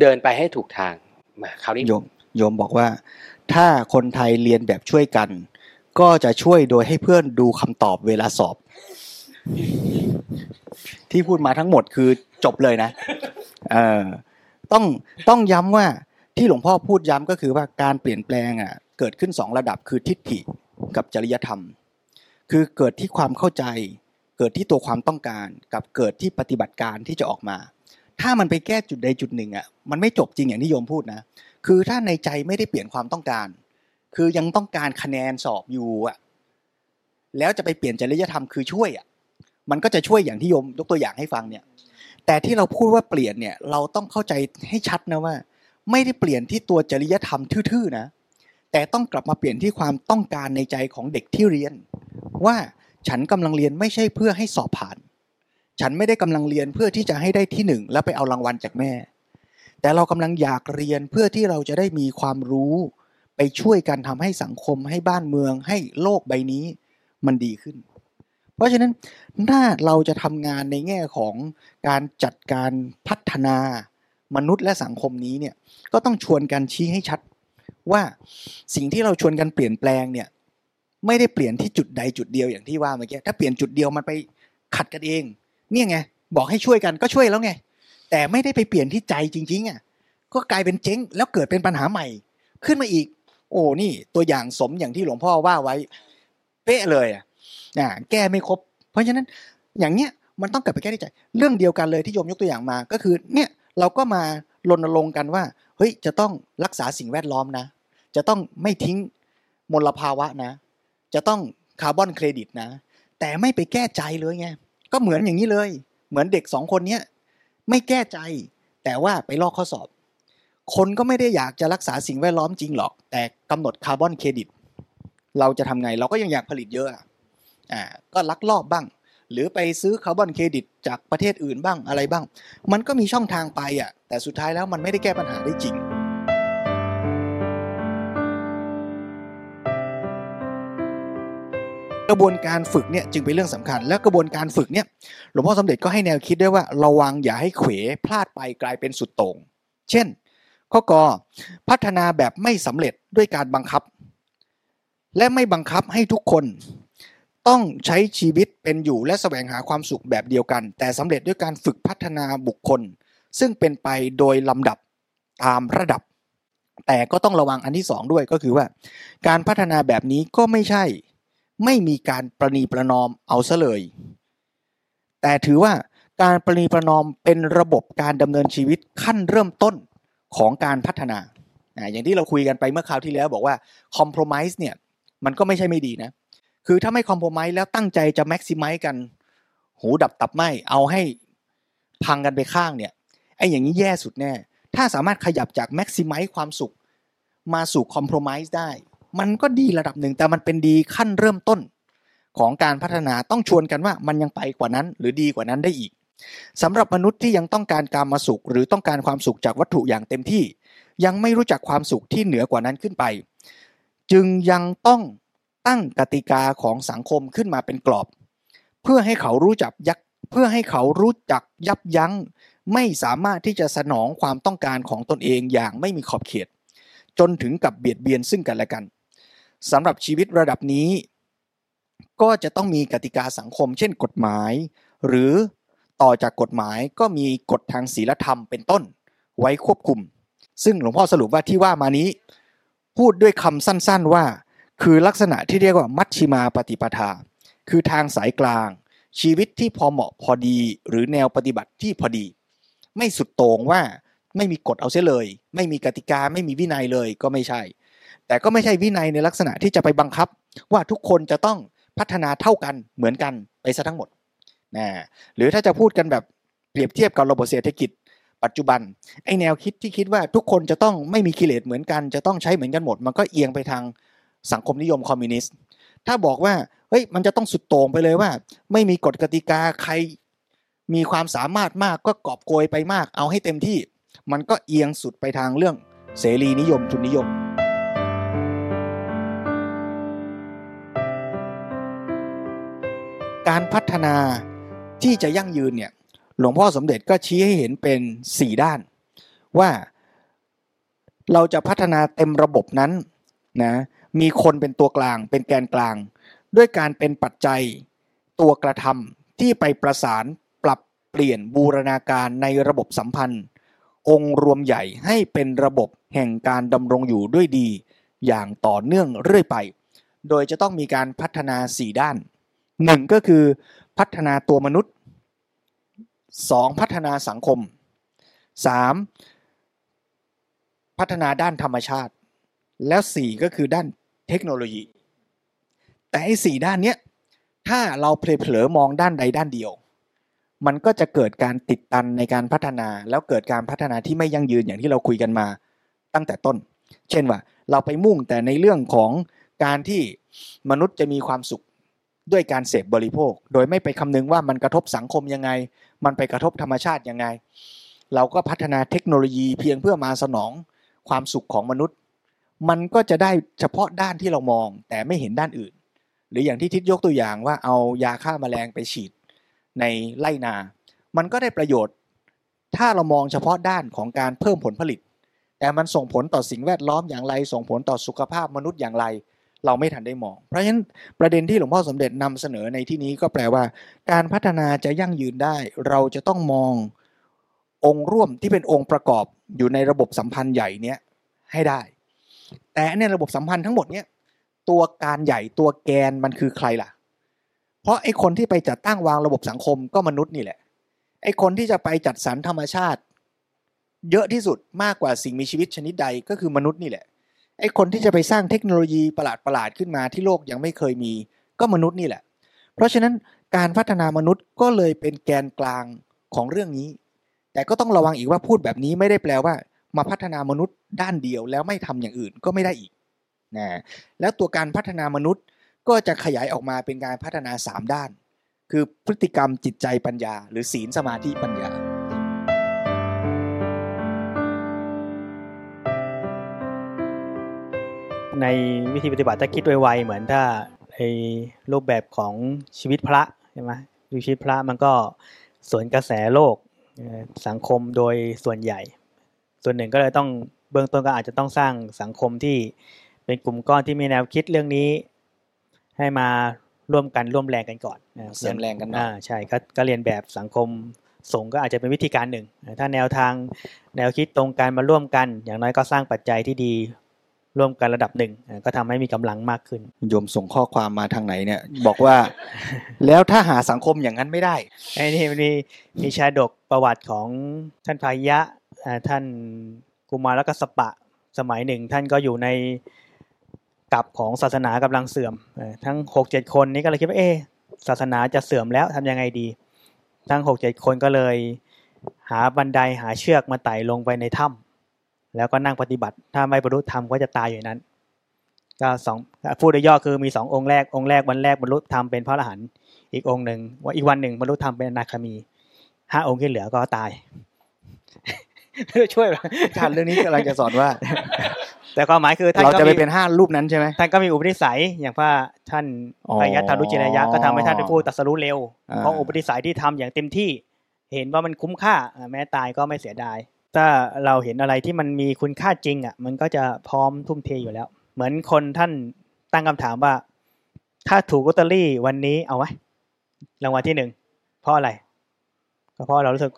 เดินไปให้ถูกทางมาคราวนี้โยมโยมบอกว่า ถ้าคนไทยเรียนแบบช่วยกัน ก็จะช่วยโดยให้เพื่อนดูคำตอบเวลาสอบ ที่พูดมาทั้งหมดคือจบเลยนะเออ ต้องต้องย้ำว่าที่หลวงพ่อพูดย้ำก็คือว่าการเปลี่ยนแปลงอะเกิดขึ้นสองระดับคือทิฏฐิกับจริยธรรม คือเกิดที่ความเข้าใจ เกิดที่ตัวความต้องการ กับเกิดที่ปฏิบัติการที่จะออกมา ถ้ามันไปแก้จุดใดจุดหนึ่งอะมันไม่จบจริงอย่างที่โยมพูดนะคือถ้าในใจไม่ได้เปลี่ยนความต้องการ คือยังต้องการคะแนนสอบอยู่อะแล้วจะไปเปลี่ยนจริยธรรมคือช่วยอะมันก็จะช่วยอย่างที่โยมยกตัวอย่างให้ฟังเนี่ย แต่ที่เราพูดว่าเปลี่ยนเนี่ยเราต้องเข้าใจให้ชัดนะว่า ไม่ได้เปลี่ยนที่ตัวจริยธรรมทื่อๆนะ แต่ต้องกลับมาเปลี่ยนที่ความต้องการในใจของเด็กที่เรียน ว่าฉันกำลังเรียนไม่ใช่เพื่อให้สอบผ่าน ฉันไม่ได้กำลังเรียนเพื่อที่จะให้ได้ที่หนึ่งแล้วไปเอารางวัลจากแม่ แต่เรากำลังอยากเรียนเพื่อที่เราจะได้มีความรู้ ไปช่วยกันทำให้สังคมให้บ้านเมืองให้โลกใบนี้ มันดีขึ้น เพราะฉะนั้นถ้าเราจะทำงานในแง่ของการจัดการพัฒนามนุษย์และสังคมนี้เนี่ยก็ต้องชวนกันชี้ให้ชัด ว่าสิ่งที่เราชวนกันเปลี่ยนแปลงเนี่ยไม่ได้เปลี่ยนที่จุดใดจุดเดียวอย่างที่ว่าเมื่อกี้ถ้าเปลี่ยนจุดเดียวมันไปขัดกันเอง เนี่ยไงบอกให้ช่วยกันก็ช่วยแล้วไง แต่ไม่ได้ไปเปลี่ยนที่ใจจริงๆอะก็กลายเป็นเจ๊งแล้วเกิดเป็นปัญหาใหม่ ขึ้นมาอีก โอ้นี่ตัวอย่างสมอย่างที่หลวงพ่อว่าไว้ เป๊ะเลยอะ อ่าแก้ไม่ครบ เพราะฉะนั้นอย่างเนี้ยมันต้องกลับไปแก้ที่ใจเรื่องเดียวกันเลยที่โยมยกตัวอย่างมา ก็คือเนี่ยเราก็มารณรงค์กันว่าเฮ้ยจะต้องรักษาสิ่งแวดล้อมนะ จะต้องไม่ทิ้งมลภาวะนะ จะต้องคาร์บอนเครดิตนะ แต่ไม่ไปแก้ใจเลยไงก็เหมือนอย่างนี้เลย เหมือนเด็กสองคนเนี้ยไม่แก้ใจ แต่ว่าไปลอกข้อสอบ คนก็ไม่ได้อยากจะรักษาสิ่งแวดล้อมจริงหรอก แต่กำหนดคาร์บอนเครดิตเราจะทำไงเราก็ยังอยากผลิตเยอะ อ่าก็ลักลอบบ้าง หรือไปซื้อคาร์บอนเครดิตจากประเทศอื่นบ้างอะไรบ้าง มันก็มีช่องทางไปอะแต่สุดท้ายแล้วมันไม่ได้แก้ปัญหาได้จริงกระบวนการฝึกเนี่ยจึงเป็นเรื่องสำคัญ และกระบวนการฝึกเนี่ยหลวงพ่อสมเด็จก็ให้แนวคิดด้วยว่าระวังอย่าให้เขวพลาดไปกลายเป็นสุดโต่งเช่น ข้อกอพัฒนาแบบไม่สำเร็จด้วยการบังคับ และไม่บังคับให้ทุกคน ต้องใช้ชีวิตเป็นอยู่และแสวงหาความสุขแบบเดียวกัน แต่สำเร็จด้วยการฝึกพัฒนาบุคคล ซึ่งเป็นไปโดยลำดับตามระดับ แต่ก็ต้องระวังอันที่สองด้วยก็คือว่า การพัฒนาแบบนี้ก็ไม่ใช่ ไม่มีการประนีประนอมเอาซะเลย แต่ถือว่าการประนีประนอมเป็นระบบการดำเนินชีวิตขั้นเริ่มต้นของการพัฒนา อย่างที่เราคุยกันไปเมื่อคราวที่แล้วบอกว่าคอม p r o m i s e เนี่ยมันก็ไม่ใช่ไม่ดีนะ คือถ้าไม่คอม p r o m i s e แล้วตั้งใจจะ maximize กัน หูดับตับไหมเอาให้พังกันไปข้างเนี่ยไอ้อย่างนี้แย่สุดแน่ ถ้าสามารถขยับจาก maximize ความสุข มาสู่ compromise ได้ มันก็ดีระดับหนึ่งแต่มันเป็นดีขั้นเริ่มต้นของการพัฒนาต้องชวนกันว่ามันยังไปกว่านั้นหรือดีกว่านั้นได้อีกสำหรับมนุษย์ที่ยังต้องการการมาสุข หรือต้องการความสุขจากวัตถุอย่างเต็มที่ ยังไม่รู้จักความสุขที่เหนือกว่านั้นขึ้นไป จึงยังต้อง ตั้งกติกาของสังคมขึ้นมาเป็นกรอบ เพื่อให้เขารู้จักยักเพื่อให้เขารู้จักยับยั้ง ไม่สามารถที่จะสนองความต้องการของตนเองอย่างไม่มีขอบเขต จนถึงกับเบียดเบียนซึ่งกันและกันสำหรับชีวิตระดับนี้ ก็จะต้องมีกติกาสังคม เช่นกฎหมาย หรือต่อจากกฎหมายก็มีกฎทางศีลธรรมเป็นต้น ไว้ควบคุม ซึ่งหลวงพ่อสรุปว่าที่ว่ามานี้ พูดด้วยคำสั้นๆว่า คือลักษณะที่เรียกว่ามัชชิมาปฏิปทา คือทางสายกลาง ชีวิตที่พอเหมาะพอดี หรือแนวปฏิบัติที่พอดี ไม่สุดโต่งว่าไม่มีกฎเอาเสียเลย ไม่มีกติกาไม่มีวินัยเลยก็ไม่ใช่ แต่ก็ไม่ใช่วินัยในลักษณะที่จะไปบังคับ ว่าทุกคนจะต้องพัฒนาเท่ากันเหมือนกันไปซะทั้งหมดนะหรือถ้าจะพูดกันแบบเปรียบเทียบกับระบบเศรษฐกิจ ปัจจุบันไอแนวคิดที่คิดว่าทุกคนจะต้องไม่มีกิเลสเหมือนกัน จะต้องใช้เหมือนกันหมด มันก็เอียงไปทาง สังคมนิยมคอมมิวนิสต์ ถ้าบอกว่าเฮ้ยมันจะต้องสุดโต่งไปเลยว่า ไม่มีกฎกติกาใครมีความสามารถมากก็กอบโกยไปมาก เอาให้เต็มที่ มันก็เอียงสุดไปทางเรื่องเสรีนิยมทุนนิยม การพัฒนาที่จะยั่งยืนเนี่ยหลวงพ่อสมเด็จก็ชี้ให้เห็นเป็นสี่ด้าน ว่าเราจะพัฒนาเต็มระบบนั้นนะ มีคนเป็นตัวกลาง เป็นแกนกลาง ด้วยการเป็นปัจจัยตัวกระทำที่ไปประสานปรับเปลี่ยนบูรณาการในระบบสัมพันธ์ องค์รวมใหญ่ให้เป็นระบบแห่งการดำรงอยู่ด้วยดี อย่างต่อเนื่องเรื่อยไป โดยจะต้องมีการพัฒนาสี่ด้านหนึ่งก็คือพัฒนาตัวมนุษย์ 2. พัฒนาสังคม 3. พัฒนาด้านธรรมชาติ แล้ว 4 ก็คือด้าน เทคโนโลยี แต่ไอ้สี่ด้านเนี้ยถ้าเราเพลเผลอมองด้านใดด้านเดียว มันก็จะเกิดการติดตันในการพัฒนา แล้วเกิดการพัฒนาที่ไม่ยั่งยืนอย่างที่เราคุยกันมาตั้งแต่ต้น เช่นว่า เราไปมุ่งแต่ในเรื่องของการที่มนุษย์จะมีความสุขด้วยการเสพบริโภค โดยไม่ไปคำนึงว่ามันกระทบสังคมยังไง มันไปกระทบธรรมชาติยังไง เราก็พัฒนาเทคโนโลยีเพียงเพื่อมาสนองความสุขของมนุษย์ มันก็จะได้เฉพาะด้านที่เรามองแต่ไม่เห็นด้านอื่น หรืออย่างที่ทิศยกตัวอย่างว่าเอายาฆ่ามาแมลงไปฉีดในไร่นา มันก็ได้ประโยชน์ ถ้าเรามองเฉพาะด้านของการเพิ่มผลผลิต แต่มันส่งผลต่อสิ่งแวดล้อมอย่างไร ส่งผลต่อสุขภาพมนุษย์อย่างไร เราไม่ทันได้มอง เพราะฉะนั้นประเด็นที่หลวงพ่อสมเด็จนำเสนอในที่นี้ก็แปลว่า การพัฒนาจะยั่งยืนได้ เราจะต้องมององค์ร่วมที่เป็นองค์ประกอบอยู่ในระบบสัมพันธ์ใหญ่เนี้ยให้ได้ แต่ในระบบสัมพันธ์ทั้งหมดเนี้ยตัวการใหญ่ตัวแกนมันคือใครล่ะ เพราะไอ้คนที่ไปจัดตั้งวางระบบสังคมก็มนุษย์นี่แหละ ไอ้คนที่จะไปจัดสรรธรรมชาติ เยอะที่สุดมากกว่าสิ่งมีชีวิตชนิดใดก็คือมนุษย์นี่แหละ ไอ้คนที่จะไปสร้างเทคโนโลยีประหลาดประหลาดขึ้นมาที่โลกยังไม่เคยมีก็มนุษย์นี่แหละ เพราะฉะนั้นการพัฒนามนุษย์ก็เลยเป็นแกนกลางของเรื่องนี้ แต่ก็ต้องระวังอีกว่าพูดแบบนี้ไม่ได้แปลว่า มาพัฒนามนุษย์ด้านเดียวแล้วไม่ทำอย่างอื่นก็ไม่ได้อีกนะแล้วตัวการพัฒนามนุษย์ก็จะขยายออกมาเป็นการพัฒนา 3 ด้าน คือพฤติกรรมจิตใจปัญญา หรือศีลสมาธิปัญญา ในวิธีปฏิบัติถ้าคิดไวๆเหมือนถ้าในรูปแบบของชีวิตพระใช่ไหมชีวิตพระมันก็สวนกระแสโลกสังคมโดยส่วนใหญ่ ส่วนหนึ่งก็เลยต้องเบื้องต้นก็อาจจะต้องสร้างสังคมที่เป็นกลุ่มก้อนที่มีแนวคิดเรื่องนี้ ให้มาร่วมกันร่วมแรงกันก่อนเสริมแรงกันอ่าใช่ก็เรียนแบบสังคมสงก็อาจจะเป็นวิธีการหนึ่ง ถ้าแนวทางแนวคิดตรงกันมาร่วมกัน อย่างน้อยก็สร้างปัจจัยที่ดีร่วมกันระดับหนึ่ง ก็ทำให้มีกำลังมากขึ้น โยมส่งข้อความมาทางไหนเนี่ย บอกว่า แล้วถ้าหาสังคมอย่างนั้นไม่ได้ไอ้นี่มีมีชาดกประวัติของท่านพายะ ท่านกุมารและสปะสมัยหนึ่ง ท่านก็อยู่ในกับของศาสนากำลังเสื่อมทั้งหกเจ็ดคนนี้ก็เลยคิดว่าเอศาสนาจะเสื่อมแล้วทำยังไงดี ทั้งหกเจ็ดคนก็เลย หาบันไดหาเชือกมาไต่ลงไปในถ้ำแล้วก็นั่งปฏิบัติ ถ้าไม่บรรลุธรรมก็จะตายอยู่นั้น ก็สองพูดโดยย่อคือมีสององค์แรกองค์แรกวันแรกบรรลุธรรมเป็นพระอรหันต์อีกองค์หนึ่งว่าอีกวันหนึ่งบรรลุธรรมเป็นอนาคามีห้าองค์ที่เหลือก็ตาย ไม่ได้ช่วยหรอกอาจารย์เรื่องนี้กำลังจะสอนว่า แต่ความหมายคือท่านเราก็จะไปมีเป็นห้ารูปนั้นใช่ไหมท่านก็มีอุปนิสัยอย่างว่าท่านอ๋อปยัตถารุจินายะก็ทำให้ท่านได้พูดตรัสรู้เร็วอ่าเพราะอุปนิสัยที่ทำอย่างเต็มที่ เห็นว่ามันคุ้มค่าอ่าแม้ตายก็ไม่เสียดายถ้าเราเห็นอะไรที่มันมีคุณค่าจริงอะ มันก็จะพร้อมทุ่มเทอยู่แล้ว เหมือนคนท่านตั้งคำถามว่า ถ้าถูกลอตเตอรี่วันนี้เอาไหมรางวัลที่หนึ่งเพราะอะไรก็เพราะเรารู้สึก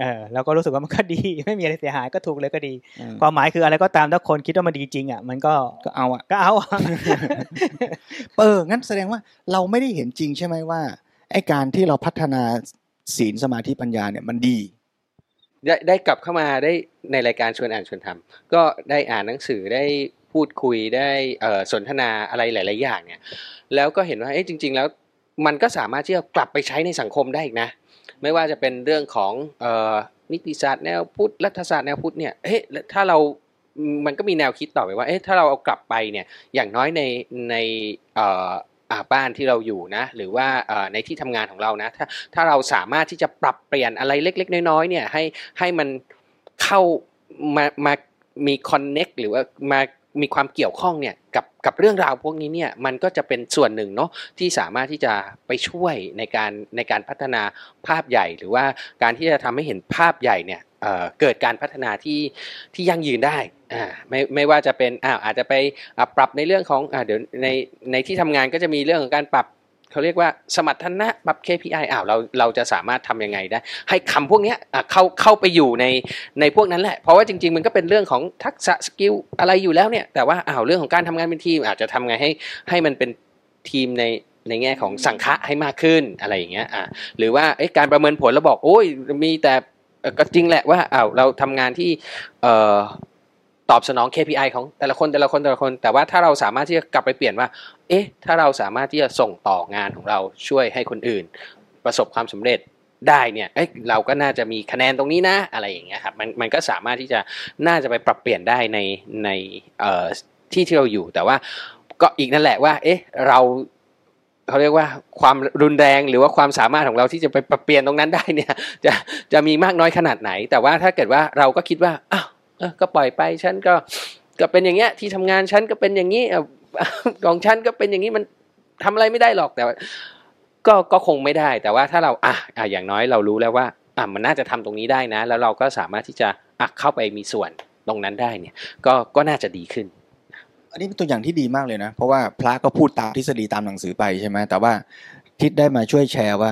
เออเราก็รู้สึกว่ามันก็ดี ไม่มีอะไรเสียหายก็ถูกเลยก็ดีอืมความหมายคืออะไรก็ตามถ้าคนคิดว่ามันดีจริงอะมันก็ก็เอาอะก็เอาอะเอองั้นแสดงว่าเราไม่ได้เห็นจริงใช่ไหมว่าไอการที่เราพัฒนาศีลสมาธิปัญญาเนี่ยมันดี ได้ได้กลับเข้ามาได้ในรายการชวนอ่านชวนทำก็ได้อ่านหนังสือได้พูดคุยได้เอ่อสนทนาอะไรหลาย ๆ อย่างเนี่ย แล้วก็เห็นว่าเอ๊ะจริง ๆ แล้วมันก็สามารถที่จะกลับไปใช้ในสังคมได้อีกนะ ไม่ว่าจะเป็นเรื่องของออนิติศาสตร์แนวพุทธรัฐศาสตร์แนวพุทธเนี่ยเฮ้ยถ้าเรามันก็มีแนวคิดต่อไปว่าเอ๊ะถ้าเราเอากลับไปเนี่ยอย่างน้อยในในอาบ้านที่เราอยู่นะหรือว่าในที่ทำงานของเรานะถ้าถ้าเราสามารถที่จะปรับเปลี่ยนอะไรเล็ก ๆ น้อยๆเนี่ยให้ให้มันเข้ามามามีคอนเน็กหรือว่ามา มีความเกี่ยวข้องเนี่ยกับกับเรื่องราวพวกนี้เนี่ยมันก็จะเป็นส่วนหนึ่งเนาะที่สามารถที่จะไปช่วยในการในการพัฒนาภาพใหญ่ หรือว่าการที่จะทำให้เห็นภาพใหญ่เนี่ยเเกิดการพัฒนาที่ที่ยั่งยืนได้อ่าไม่ไม่ว่าจะเป็นอ้าวอาจจะไปปรับในเรื่องของอ่าเดี๋ยวในในที่ทำงานก็จะมีเรื่องของการปรับ เขาเรียกว่าสมรรถนะปรับ KPI อ้าวเราเราจะสามารถทำยังไงได้ ให้คำพวกเนี้ยอะเข้าเข้าไปอยู่ในในพวกนั้นแหละ เพราะว่าจริง ๆ มันก็เป็นเรื่องของทักษะสกิลอะไรอยู่แล้วเนี่ย แต่ว่าอ้าวเรื่องของการทำงานเป็นทีม อาจจะทำไงให้ให้มันเป็นทีมในในแง่ของสังฆะให้มากขึ้นอะไรอย่างเงี้ยอะหรือว่าเอ้ยการประเมินผลเราบอกโอ้ยมีแต่เอ่อก็จริงแหละว่าอ้าวเราทำงานที่เอ่อ ตอบสนอง KPI ของแต่ละคนแต่ละคนแต่ละคน แต่ว่าถ้าเราสามารถที่จะกลับไปเปลี่ยนว่า เอ๊ะ ถ้าเราสามารถที่จะส่งต่องานของเราช่วยให้คนอื่น ประสบความสำเร็จได้เนี่ย เอ้ยเราก็น่าจะมีคะแนนตรงนี้นะ อะไรอย่างเงี้ยครับ มันมันก็สามารถที่จะน่าจะไปปรับเปลี่ยนได้ในในเอ่อที่ที่เราอยู่ แต่ว่าก็อีกนั่นแหละว่า เอ๊ะ เราเขาเรียกว่าความรุนแรงหรือว่าความสามารถของเราที่จะไปปรับเปลี่ยนตรงนั้นได้เนี่ย จะจะมีมากน้อยขนาดไหน แต่ว่าถ้าเกิดว่าเราก็คิดว่าอ้าว เออก็ปล่อยไปฉันก็ก็เป็นอย่างเงี้ยที่ทำงานฉันก็เป็นอย่างนี้ของฉันก็เป็นอย่างนี้มันทำอะไรไม่ได้หรอกแต่ก็ก็คงไม่ได้ แต่ว่าถ้าเราอะอะอย่างน้อยเรารู้แล้วว่าอะมันน่าจะทำตรงนี้ได้นะ แล้วเราก็สามารถที่จะอะเข้าไปมีส่วนตรงนั้นได้เนี่ย ก็ก็น่าจะดีขึ้น อันนี้เป็นตัวอย่างที่ดีมากเลยนะ เพราะว่าพระก็พูดตามทฤษฎีตามหนังสือไปใช่ไหมแต่ว่าทิศได้มาช่วยแชร์ว่า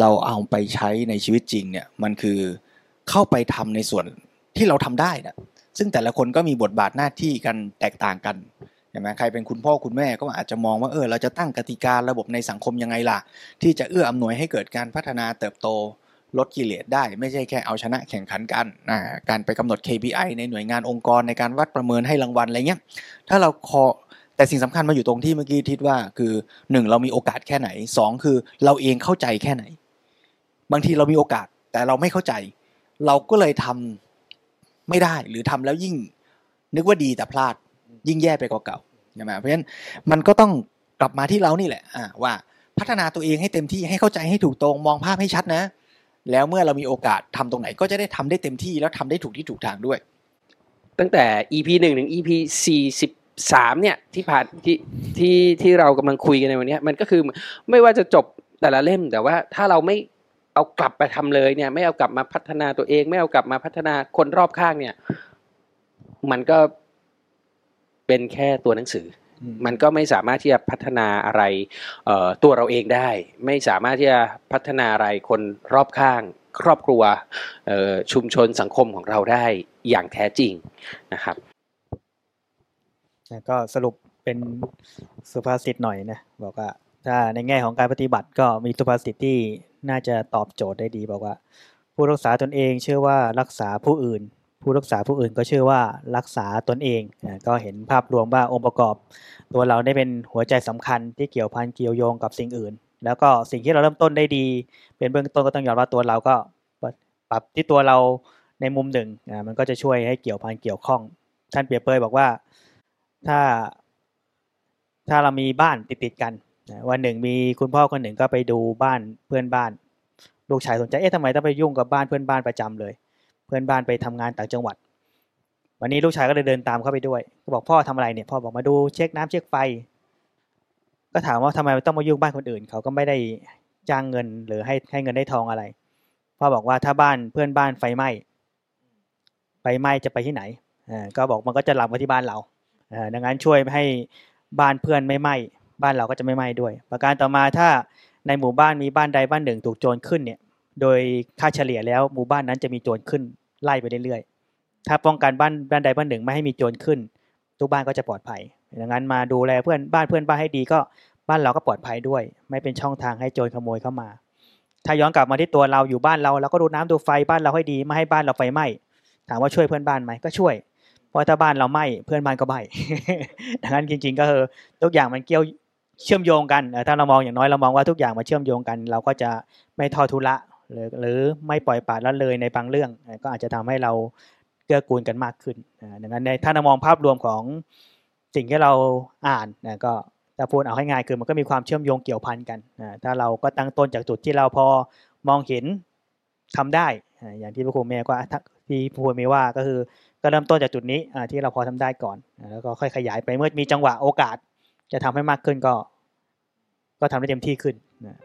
เราเอาไปใช้ในชีวิตจริงเนี่ยมันคือเข้าไปทำในส่วน ที่เราทำได้นะซึ่งแต่ละคนก็มีบทบาทหน้าที่กันแตกต่างกันใช่ไหมใครเป็นคุณพ่อคุณแม่ก็อาจจะมองว่าเออเราจะตั้งกติการะบบในสังคมยังไงล่ะ ที่จะเอื้ออำนวยให้เกิดการพัฒนาเติบโตลดกิเลสได้ ไม่ใช่แค่เอาชนะแข่งขันกันอ่าการไปกำหนด KPI ในหน่วยงานองค์กรในการวัดประเมินให้รางวัลอะไรเงี้ยถ้าเราคอแต่สิ่งสำคัญมาอยู่ตรงที่เมื่อกี้ทิศว่าคือหนึ่งเรามีโอกาสแค่ไหนสองคือเราเองเข้าใจแค่ไหน บางทีเรามีโอกาสแต่เราไม่เข้าใจ เราก็เลยทำ ไม่ได้หรือทำแล้วยิ่งนึกว่าดีแต่พลาดยิ่งแย่ไปกว่าเก่าใช่ไหมเพราะฉะนั้นมันก็ต้องกลับมาที่เรานี่แหละอว่าพัฒนาตัวเองให้เต็มที่ให้เข้าใจให้ถูกตรงมองภาพให้ชัดนะ แล้วเมื่อเรามีโอกาสทำตรงไหน ก็จะได้ทำได้เต็มที่แล้วทำได้ถูกที่ถูกทางด้วย ตั้งแต่ EP หนึ่งถึง EP สี่สิบสามเนี่ยที่ผ่านที่ที่ที่เรากำลังคุยกันในวันนี้มันก็คือไม่ว่าจะจบแต่ละเล่มแต่ว่าถ้าเราไม่ เอากลับไปทำเลยเนี่ย ไม่เอากลับมาพัฒนาตัวเอง ไม่เอากลับมาพัฒนาคนรอบข้างเนี่ย มันก็เป็นแค่ตัวหนังสือ มันก็ไม่สามารถที่จะพัฒนาอะไรเอ่อตัวเราเองได้ ไม่สามารถที่จะพัฒนาอะไรคนรอบข้าง ครอบครัวเอ่อชุมชนสังคมของเราได้อย่างแท้จริงนะครับก็สรุปเป็นสุภาษิตหน่อยนะบอกว่า ถ้าในแง่ของการปฏิบัติก็มีสุภาษิตที่น่าจะตอบโจทย์ได้ดีบอกว่า ผู้รักษาตนเองเชื่อว่ารักษาผู้อื่น ผู้รักษาผู้อื่นก็เชื่อว่ารักษาตนเองก็เห็นภาพรวมว่าองค์ประกอบ ตัวเราได้เป็นหัวใจสำคัญที่เกี่ยวพันเกี่ยวโยงกับสิ่งอื่น แล้วก็สิ่งที่เราเริ่มต้นได้ดี เป็นเบื้องต้นก็ต้องยอมรับตัวเราก็ปรับที่ตัวเราในมุมหนึ่งมันก็จะช่วยให้เกี่ยวพันเกี่ยวข้อง ท่านเปียเปยบอกว่าถ้าถ้าเรามีบ้านติดติดกัน วันหนึ่งมีคุณพ่อคนหนึ่งก็ไปดูบ้านเพื่อนบ้าน ลูกชายสนใจเอ๊ะทำไมต้องไปยุ่งกับบ้านเพื่อนบ้านประจำเลย เพื่อนบ้านไปทำงานต่างจังหวัด วันนี้ลูกชายก็เลยเดินตามเข้าไปด้วย ก็บอกพ่อทำอะไรเนี่ยพ่อบอกมาดูเช็คน้ำเช็คไฟ ก็ถามว่าทำไมต้องมายุ่งบ้านคนอื่น เขาก็ไม่ได้จ้างเงินหรือให้ให้เงินได้ทองอะไรพ่อบอกว่าถ้าบ้านเพื่อนบ้านไฟไหม้ไฟไหม้จะไปที่ไหนอ่าก็บอกมันก็จะหลับมาที่บ้านเราอ่าดังนั้นช่วยให้บ้านเพื่อนไม่ไหม้ บ้านเราก็จะไม่ไหม้ด้วย ประการต่อมาถ้าในหมู่บ้านมีบ้านใดบ้านหนึ่งถูกโจรขึ้นเนี่ย โดยค่าเฉลี่ยแล้วหมู่บ้านนั้นจะมีโจรขึ้นไล่ไปเรื่อยๆ ถ้าป้องกันบ้านบ้านใดบ้านหนึ่งไม่ให้มีโจรขึ้นทุกบ้านก็จะปลอดภัย ดังนั้นมาดูแลเพื่อนบ้านเพื่อนบ้านให้ดีก็บ้านเราก็ปลอดภัยด้วย ไม่เป็นช่องทางให้โจรขโมยเข้ามา ถ้าย้อนกลับมาที่ตัวเราอยู่บ้านเราเราก็ดูน้ำดูไฟบ้านเราให้ดีไม่ให้บ้านเราไฟไหม้ถามว่าช่วยเพื่อนบ้านไหมก็ช่วยเพราะถ้าบ้านเราไหม้เพื่อนบ้านก็ไหม้ดังนั้นจริง ๆ ก็คือทุกอย่างมันเกี่ยว เชื่อมโยงกันถ้าเรามองอย่างน้อยเรามองว่าทุกอย่างมาเชื่อมโยงกัน เราก็จะไม่ทอทุละหรือหรือไม่ปล่อยปละละเลยในบางเรื่อง ก็อาจจะทำให้เราเกื้อกูลกันมากขึ้นดังนั้นในถ้าเรามองภาพรวมของสิ่งที่เราอ่านนะก็ถ้าพูดเอาให้ง่ายคือมันก็มีความเชื่อมโยงเกี่ยวพันกันถ้าเราก็ตั้งต้นจากจุดที่เราพอมองเห็นทำได้ อย่างที่พระครูเมย์ก็ที่พระครูเมย์ว่าก็คือก็เริ่มต้นจากจุดนี้ที่เราพอทำได้ก่อนแล้วก็ค่อยขยายไปเมื่อมีจังหวะโอกาส จะทำให้มากขึ้นก็ ก็ทำได้เต็มที่ขึ้นนะ